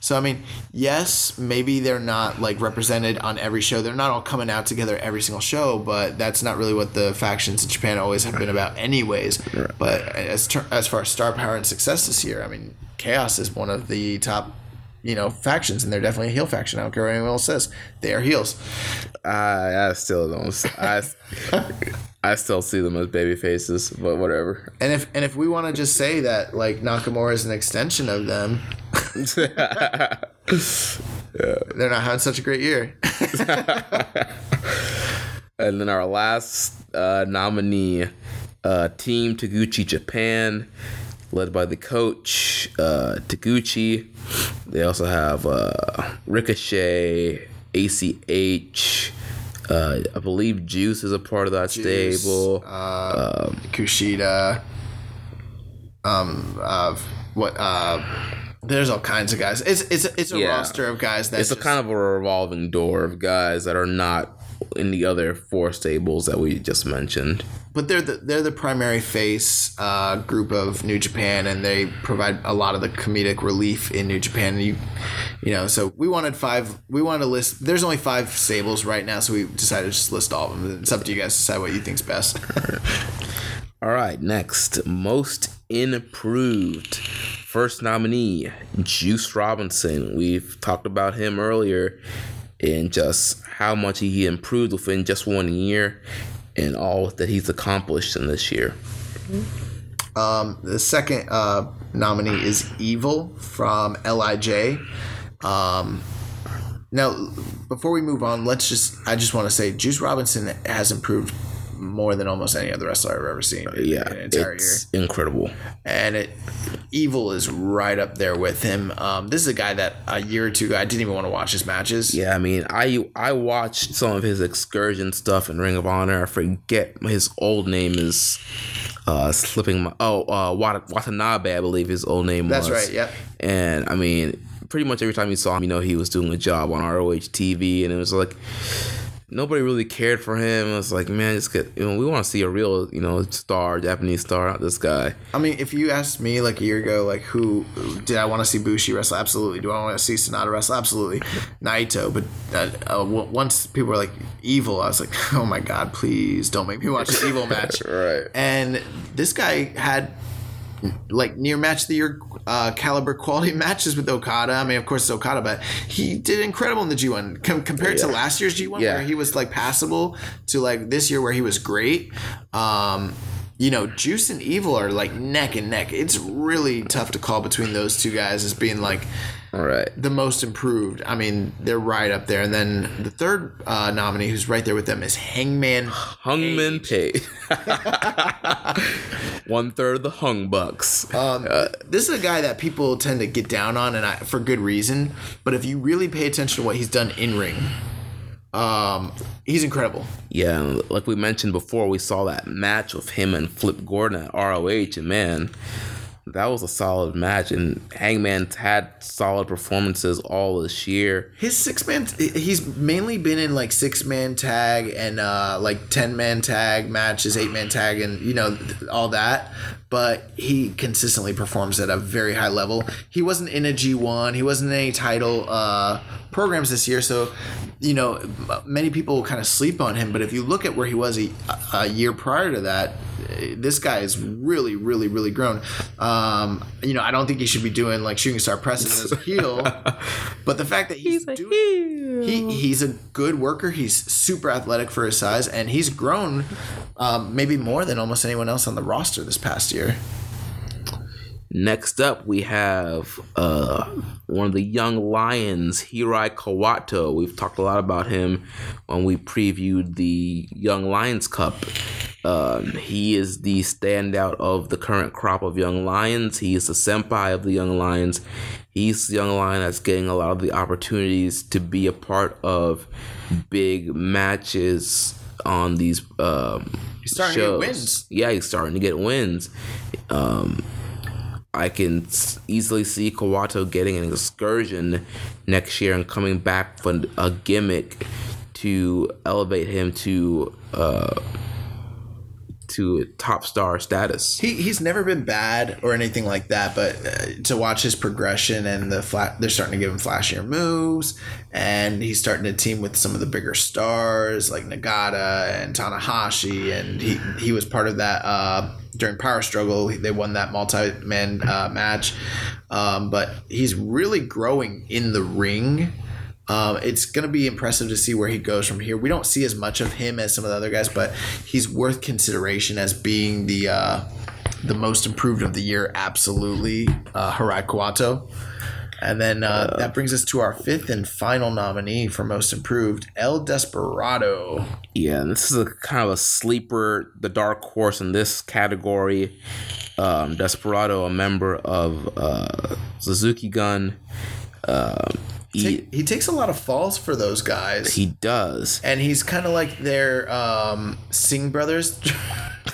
So I mean, yes, maybe they're not like represented on every show. They're not all coming out together every single show, but that's not really what the factions in Japan always have been about, anyways. But as ter- as far as star power and success this year, I mean, Chaos is one of the top, you know, factions, and they're definitely a heel faction. I don't care what anyone else says; they are heels. I, I still don't. I, I still see them as baby faces, but whatever. And if and if we want to just say that like Nakamura is an extension of them, they're not having such a great year. And then our last uh, nominee, uh, Team Taguchi Japan, led by the coach uh, Taguchi. They also have uh, Ricochet, ACH. Uh, I believe Juice is a part of that Juice, stable. uh, Kushida. Um, uh, what? Uh, there's all kinds of guys. It's it's it's a Yeah. roster of guys that it's a kind of a revolving door of guys that are not in the other four stables that we just mentioned. but they're the they're the primary face uh, group of New Japan, and they provide a lot of the comedic relief in New Japan. You, you know, so we wanted five. We wanted to list. There's only five stables right now, so we decided to just list all of them. It's up to you guys to decide what you think's best. All right, next, most improved. First nominee, Juice Robinson. We've talked about him earlier and just how much he improved within just one year and all that he's accomplished in this year. Um, the second uh, nominee is Evil from Lij. Um, now, before we move on, let's just I just want to say Juice Robinson has improved more than almost any other wrestler I've ever seen. in- Yeah, in entire year. it's incredible. and it Evil is right up there with him. Um, this is a guy that a year or two ago I didn't even want to watch his matches. Yeah, I mean, I I watched some of his excursion stuff in Ring of Honor. I forget his old name is uh slipping my oh uh Wat- Watanabe, I believe his old name That's was. right. Yep. And I mean, pretty much every time you saw him, you know, he was doing a job on ROH TV, and it was like nobody really cared for him. It was like, man, just get you know, we want to see a real you know star, Japanese star, not this guy. I mean, if you asked me like a year ago, like who did I want to see Bushi wrestle? Absolutely. Do I want to see Sanada wrestle? Absolutely. Naito. But uh, uh, once people were like evil, I was like, oh my god, please don't make me watch an evil match. Right. And this guy had like near match of the year uh, caliber quality matches with Okada. I mean, of course, it's Okada, but he did incredible in the G1 Com- compared to last year's G1, Yeah. where he was like passable, to like this year where he was great. Um, you know, Juice and Evil are like neck and neck. It's really tough to call between those two guys as being like right. the most improved. I mean, they're right up there. And then the third uh, nominee who's right there with them is Hangman. Hungman Page. One third of the Hung Bucks. Um, this is a guy that people tend to get down on, and I, for good reason. But if you really pay attention to what he's done in ring, um, he's incredible. Yeah, like we mentioned before, we saw that match with him and Flip Gordon at ROH, and man, that was a solid match. And Hangman's had solid performances all this year. His six man, he's mainly been in like six man tag and uh, like ten man tag matches, eight man tag, and you know all that. But he consistently performs at a very high level. He wasn't in a G one. He wasn't in any title uh, programs this year, so you know many people kind of sleep on him. But if you look at where he was a, a year prior to that, this guy is really, really, really grown. Um, you know, I don't think he should be doing like shooting star presses as a heel, but the fact that he's, doing he he's a good worker. He's super athletic for his size, and he's grown um, maybe more than almost anyone else on the roster this past year. Next up, we have uh, one of the young lions, Hirai Kawato. We've talked a lot about him when we previewed the Young Lions Cup. Um, he is the standout of the current crop of young lions. He is the senpai of the young lions. He's the young lion that's getting a lot of the opportunities to be a part of big matches on these um, He's starting to get wins. Yeah, he's starting to get wins. Um, I can easily see Kawato getting an excursion next year and coming back for a gimmick to elevate him to uh, to top star status. He, he's never been bad or anything like that, but uh, to watch his progression and the flat, they're starting to give him flashier moves, and he's starting to team with some of the bigger stars like Nagata and Tanahashi, and he he was part of that uh, during Power Struggle. They won that multi man uh, match, um, but he's really growing in the ring. Um, it's going to be impressive to see where he goes from here. We don't see as much of him as some of the other guys, but he's worth consideration as being the uh, the most improved of the year. Absolutely, uh, Hirai Kawato. And then uh, that brings us to our fifth and final nominee for most improved, El Desperado. Yeah, and this is a kind of a sleeper, the dark horse in this category. Um, Desperado, a member of uh, Suzuki Gun. Um, he, Ta- he takes a lot of falls for those guys. he does. and he's kind of like their um, Singh brothers.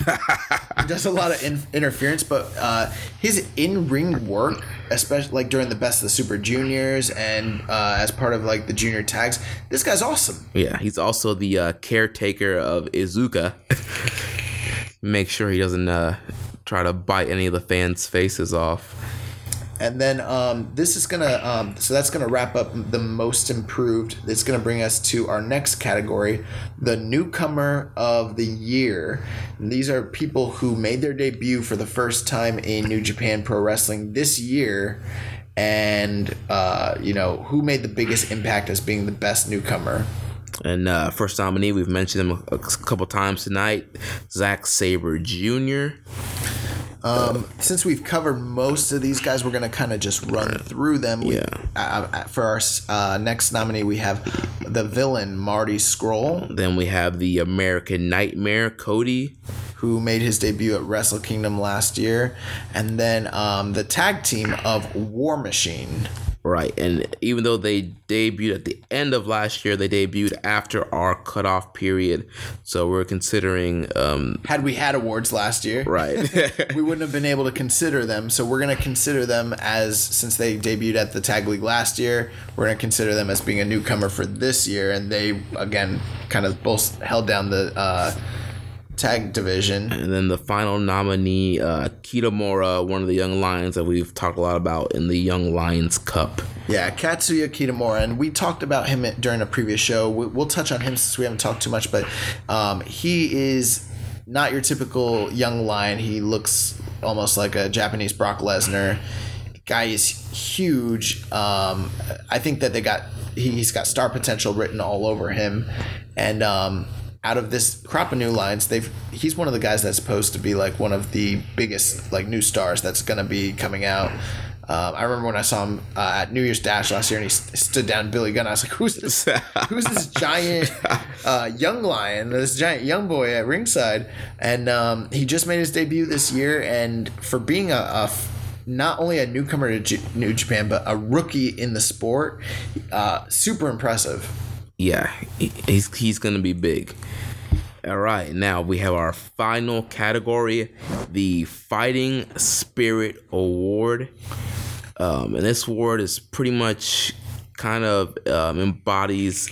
he does a lot of in- interference, but uh, his in-ring work, especially like during the Best of the Super Juniors and uh, as part of like the junior tags, this guy's awesome. Yeah, he's also the uh, caretaker of Iizuka. Make sure he doesn't uh, try to bite any of the fans' faces off. And then um, this is gonna, um, so that's gonna wrap up the most improved. It's gonna bring us to our next category, the newcomer of the year. And these are people who made their debut for the first time in New Japan Pro Wrestling this year, and uh, you know who made the biggest impact as being the best newcomer. And uh, first nominee, we've mentioned him a, couple times tonight, Zack Sabre Jr. Um, since we've covered most of these guys, we're gonna kind of just run through them. We, Yeah. Uh, uh, for our uh, next nominee, we have the villain Marty Scurll. Then we have the American Nightmare, Cody. who made his debut at Wrestle Kingdom last year, and then um, the tag team of War Machine. Right, and even though they debuted at the end of last year, they debuted after our cutoff period. So we're considering, um, Had we had awards last year, right, we wouldn't have been able to consider them. So we're going to consider them as, since they debuted at the Tag League last year, we're going to consider them as being a newcomer for this year. And they, again, kind of both held down the uh, tag division. And then the final nominee, uh, Kitamura, one of the young lions that we've talked a lot about in the Young Lions Cup. Yeah, Katsuya Kitamura, and we talked about him during a previous show. We- We'll touch on him since we haven't talked too much, but um, he is not your typical young lion. He looks almost like a Japanese Brock Lesnar. Guy is huge. Um, I think that they got he, he's got star potential written all over him, and um, out of this crop of new lines, they've he's one of the guys that's supposed to be like one of the biggest like new stars that's gonna be coming out. Um, I remember when I saw him uh, at New Year's Dash last year, and he st- stood down Billy Gunn. I was like, "Who's this? Who's this giant uh, young lion? This giant young boy at ringside?" And um, he just made his debut this year, and for being a, a f- not only a newcomer to J- New Japan, but a rookie in the sport, uh, super impressive. Yeah, he's he's gonna be big. All right, now we have our final category, the Fighting Spirit Award. Um, and this award is pretty much kind of um, embodies,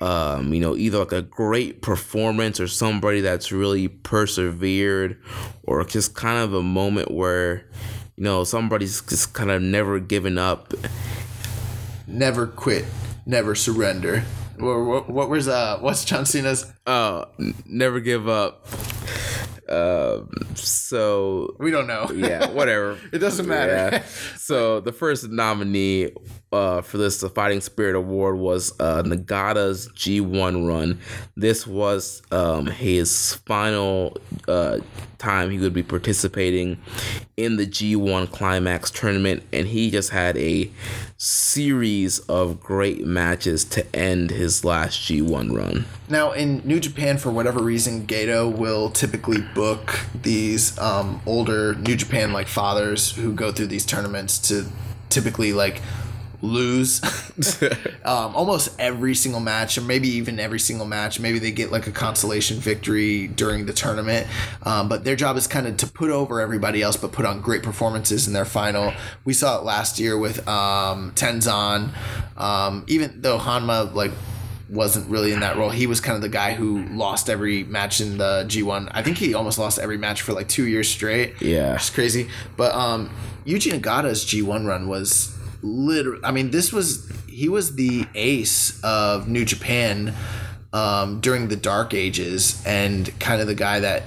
um, you know, either like a great performance or somebody that's really persevered, or just kind of a moment where, you know, somebody's just kind of never given up Never quit, never surrender. What, what, what was uh? What's John Cena's? uh n- never give up um so We don't know. yeah whatever It doesn't matter. Yeah. so the first nominee uh for this the fighting spirit award was uh nagata's g1 run. This was um his final uh time he would be participating in the g1 climax tournament and he just had a series of great matches to end his last g1 run. Now, in New Japan, for whatever reason, Gedo will typically book these um, older New Japan like fathers who go through these tournaments to typically like lose um, almost every single match, or maybe even every single match. Maybe they get like a consolation victory during the tournament, um, but their job is kind of to put over everybody else, but put on great performances in their final. We saw it last year with um, Tenzan, um, even though Honma like wasn't really in that role. He was kind of the guy who lost every match in the G1. I think he almost lost every match for like two years straight. Yeah. It's crazy. But um, Yuji Nagata's G1 run was literally, I mean, this was, he was the ace of New Japan um, during the dark ages and kind of the guy that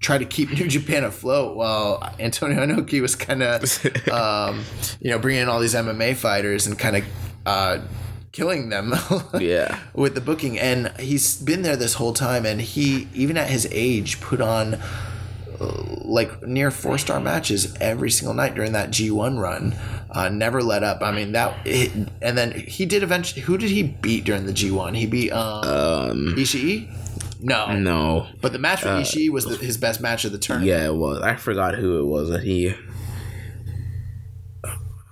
tried to keep New Japan afloat while Antonio Inoki was kind of, um, you know, bringing in all these MMA fighters and kind of uh, killing them Yeah. with the booking. And he's been there this whole time. And he, even at his age, put on like near four star matches every single night during that G1 run. Uh, never let up. I mean, that, it, and then he did eventually, who did he beat during the G1? He beat um, Um, Ishii? No. no. But the match with Ishii was the, his best match of the tournament. Yeah, it was. I forgot who it was that he.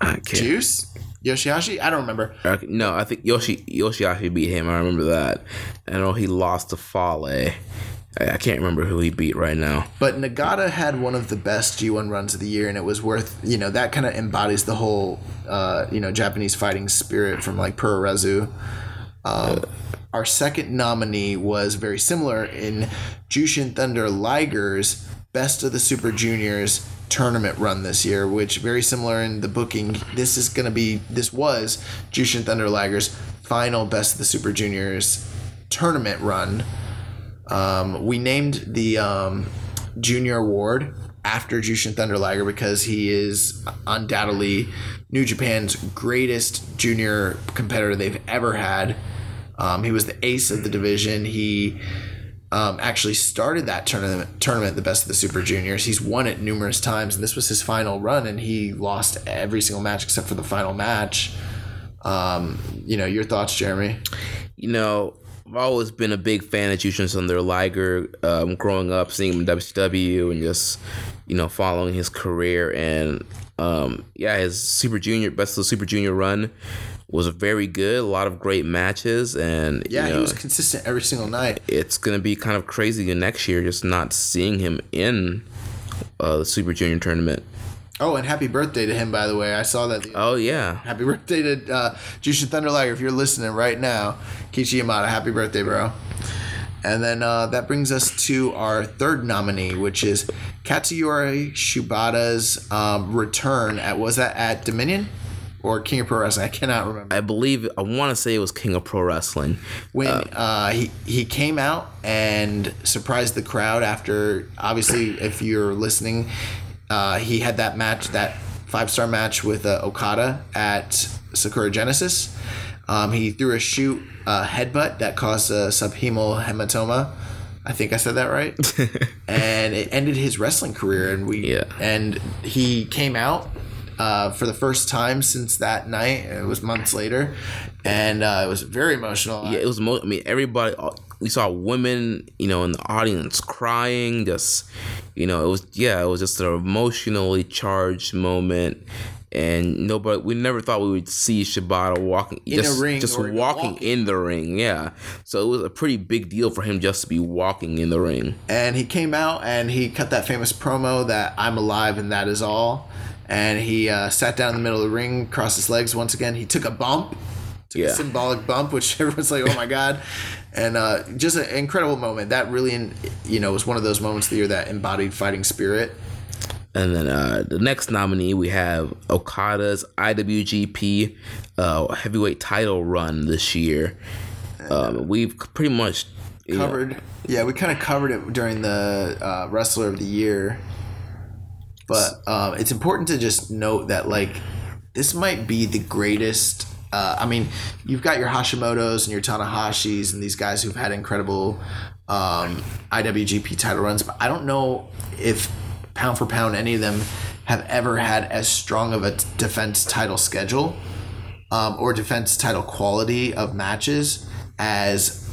I can't. Juice? Yoshihashi? I don't remember. No, I think Yoshi Yoshihashi beat him. I remember that. I know he lost to Fale. I, can't remember who he beat right now. But Nagata had one of the best G1 runs of the year, and it was worth, you know, that kind of embodies the whole, uh, you know, Japanese fighting spirit from like Puroresu. Um, our second nominee was very similar in Jushin Thunder Liger's Best of the Super Juniors tournament run this year, which very similar in the booking. This is going to be, this was Jushin Thunder Liger's final Best of the Super Juniors tournament run. Um, we named the um, junior award after Jushin Thunder Liger because he is undoubtedly New Japan's greatest junior competitor they've ever had. Um, he was the ace of the division. He um, actually started that tournament, tournament, the best of the Super Juniors. He's won it numerous times, and this was his final run, and he lost every single match except for the final match. Um, you know, your thoughts, Jeremy? You know, I've always been a big fan of Jushin Thunder Liger. Um, growing up, seeing him in WCW and just you know following his career and um, yeah, his Super Junior best of the Super Junior run was very good. A lot of great matches and Yeah, you know, he was consistent every single night. it's gonna be kind of crazy the next year just not seeing him in uh, the Super Junior tournament. Oh, and happy birthday to him, by the way. I saw that. Oh yeah, Happy birthday to uh, Jushin Thunder Liger. If you're listening right now, Keiichi Yamada, happy birthday, bro. And then uh, that brings us to our third nominee, which is Katsuyori Shibata's um, return at, was that at Dominion? Or King of Pro Wrestling? I cannot remember. I believe I want to say it was King of Pro Wrestling. when uh, he he came out and surprised the crowd after obviously if you're listening uh, he had that match that five star match with uh, Okada at Sakura Genesis um, he threw a shoot uh, headbutt that caused a subhemal hematoma I think I said that right and it ended his wrestling career and we Yeah. and he came out uh, for the first time since that night it was months later and uh, it was very emotional Yeah, it was. Mo- I mean, everybody. all- We saw women, you know, in the audience crying. Just, you know, it was. Yeah, it was just an emotionally charged moment, and nobody. We never thought we would see Shibata walking In a just, ring just walking, walking. in the ring. Yeah, so it was a pretty big deal for him just to be walking in the ring. and he came out and he cut that famous promo that I'm alive and that is all. And he uh, sat down in the middle of the ring, crossed his legs once again. He took a bump, took a Yeah. symbolic bump, which everyone's like, "Oh my god!" And uh, just an incredible moment. That really, you know, was one of those moments of the year that embodied fighting spirit. And then uh, the next nominee, we have Okada's IWGP uh, heavyweight title run this year. Um, we've pretty much you know, Covered, yeah, we kind of covered it during the uh, Wrestler of the Year. But um, it's important to just note that like this might be the greatest. Uh, I mean, you've got your Hashimoto's and your Tanahashis and these guys who've had incredible um, IWGP title runs, but I don't know if pound for pound any of them have ever had as strong of a defense title schedule um, or defense title quality of matches as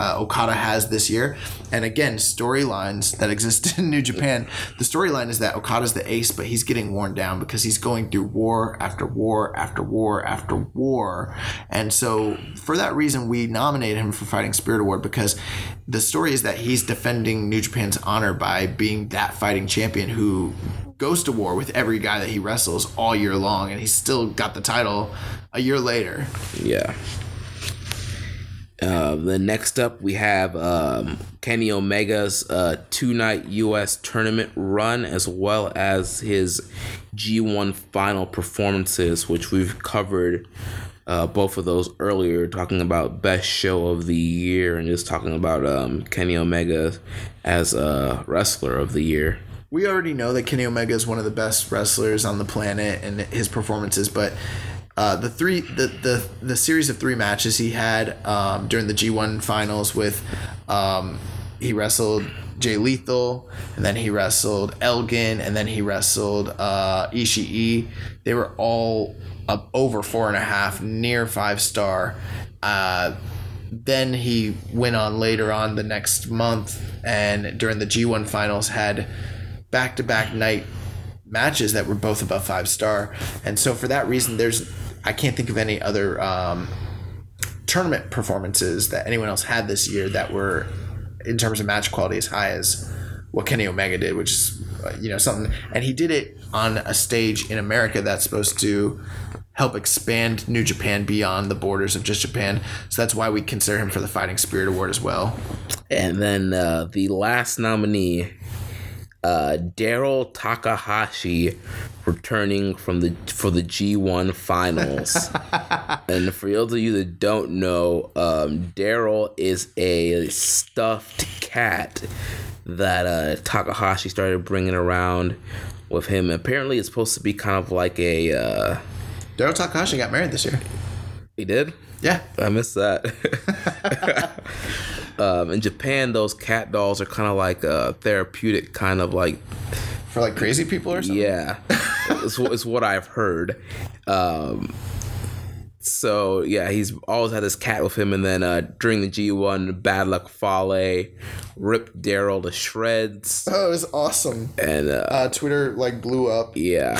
uh, Okada has this year. And again, storylines that exist in New Japan. The storyline is that Okada's the ace, but he's getting worn down because he's going through war after war after war after war. And so, for that reason, we nominated him for Fighting Spirit Award because the story is that he's defending New Japan's honor by being that fighting champion who goes to war with every guy that he wrestles all year long, and he's still got the title a year later. Yeah. Uh, the next up, we have um, Kenny Omega's uh, two night U.S. tournament run, as well as his G1 final performances, which we've covered uh, both of those earlier, talking about best show of the year and just talking about um, Kenny Omega as a wrestler of the year. We already know that Kenny Omega is one of the best wrestlers on the planet and his performances, but uh, the three the, the the series of three matches he had um, during the G1 finals with um, he wrestled Jay Lethal and then he wrestled Elgin and then he wrestled uh, Ishii. They were all up over four and a half, near five star. Uh, then he went on later on the next month and during the G1 finals had back to back night matches that were both above five star. And so for that reason, there's I can't think of any other um, tournament performances that anyone else had this year that were in terms of match quality as high as what Kenny Omega did, which is uh, you know something. And he did it on a stage in America that's supposed to help expand New Japan beyond the borders of just Japan. So that's why we consider him for the Fighting Spirit Award as well. And then uh, the last nominee, uh, Daryl Takahashi, returning from the for the G1 finals. and for those of you that don't know, um, Daryl is a stuffed cat that uh, Takahashi started bringing around with him. Apparently, it's supposed to be kind of like a. Uh, Daryl Takahashi got married this year. He did. Yeah, I missed that. um, in Japan, those cat dolls are kind of like a therapeutic, kind of like for like crazy people or something. Yeah, it's, it's what I've heard. Um, so yeah, he's always had this cat with him, and then uh, during the G one, Bad Luck Fale ripped Daryl to shreds. Oh, it was awesome. And uh, uh, Twitter like blew up. Yeah.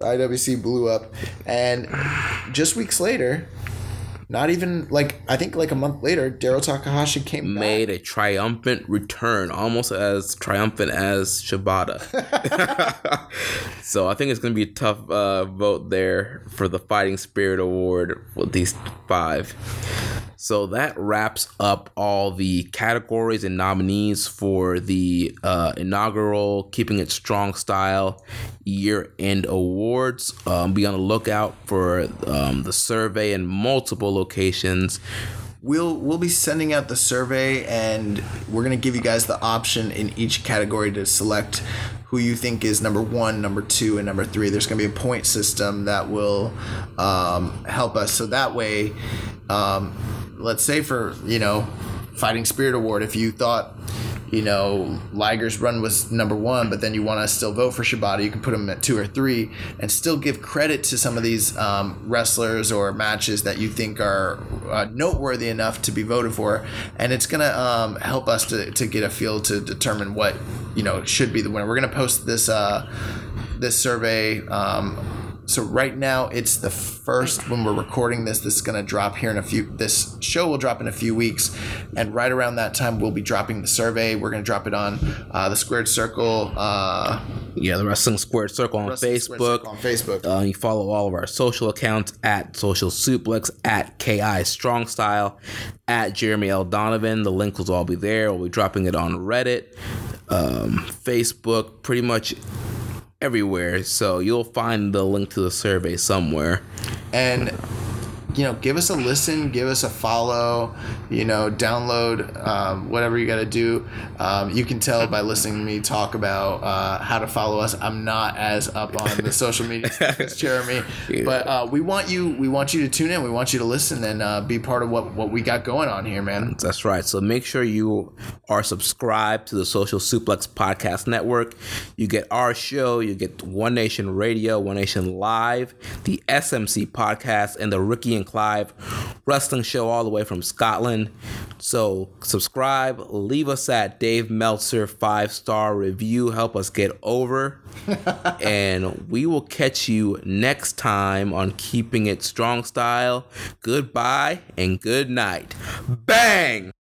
IWC blew up, and just weeks later, not even like I think like a month later, Daryl Takahashi came made back. a triumphant return, almost as triumphant as Shibata. so I think it's gonna be a tough uh, vote there for the Fighting Spirit Award with these five. So that wraps up all the categories and nominees for the uh, inaugural Keeping It Strong Style Year End Awards. Um, be on the lookout for um, the survey in multiple locations. We'll we'll be sending out the survey, and we're gonna give you guys the option in each category to select who you think is number one, number two, and number three. There's going to be a point system that will um, help us. So that way, um, let's say for you know fighting spirit award if you thought you know liger's run was number one but then you want to still vote for shibata you can put him at two or three and still give credit to some of these um, wrestlers or matches that you think are uh, noteworthy enough to be voted for. And it's going to um, help us to, to get a feel to determine what you know should be the winner. We're going to post this uh, this survey um, so right now it's the first when we're recording this. This is gonna drop here in a few. This show will drop in a few weeks, and right around that time we'll be dropping the survey. We're gonna drop it on uh, the Squared Circle. Uh, yeah, the Wrestling Squared Circle on Wrestling Facebook. Circle on Facebook. Uh, you follow all of our social accounts at Social Suplex at Ki Strong Style at Jeremy L Donovan. The link will all be there. We'll be dropping it on Reddit, um, Facebook, pretty much everywhere. So you'll find the link to the survey somewhere. And you know, give us a listen, give us a follow, you know, download um, whatever you got to do. Um, you can tell by listening to me talk about uh, how to follow us. I'm not as up on the social media as Jeremy, but uh, we want you. We want you to tune in. We want you to listen and uh, be part of what what we got going on here, man. That's right. So make sure you are subscribed to the Social Suplex Podcast Network. You get our show. You get One Nation Radio, One Nation Live, the SMC Podcast, and the Ricky and Clive wrestling show all the way from Scotland. So subscribe, leave us at Dave Meltzer five star review, help us get over, and we will catch you next time on Keeping It Strong Style. Goodbye and good night. Bang!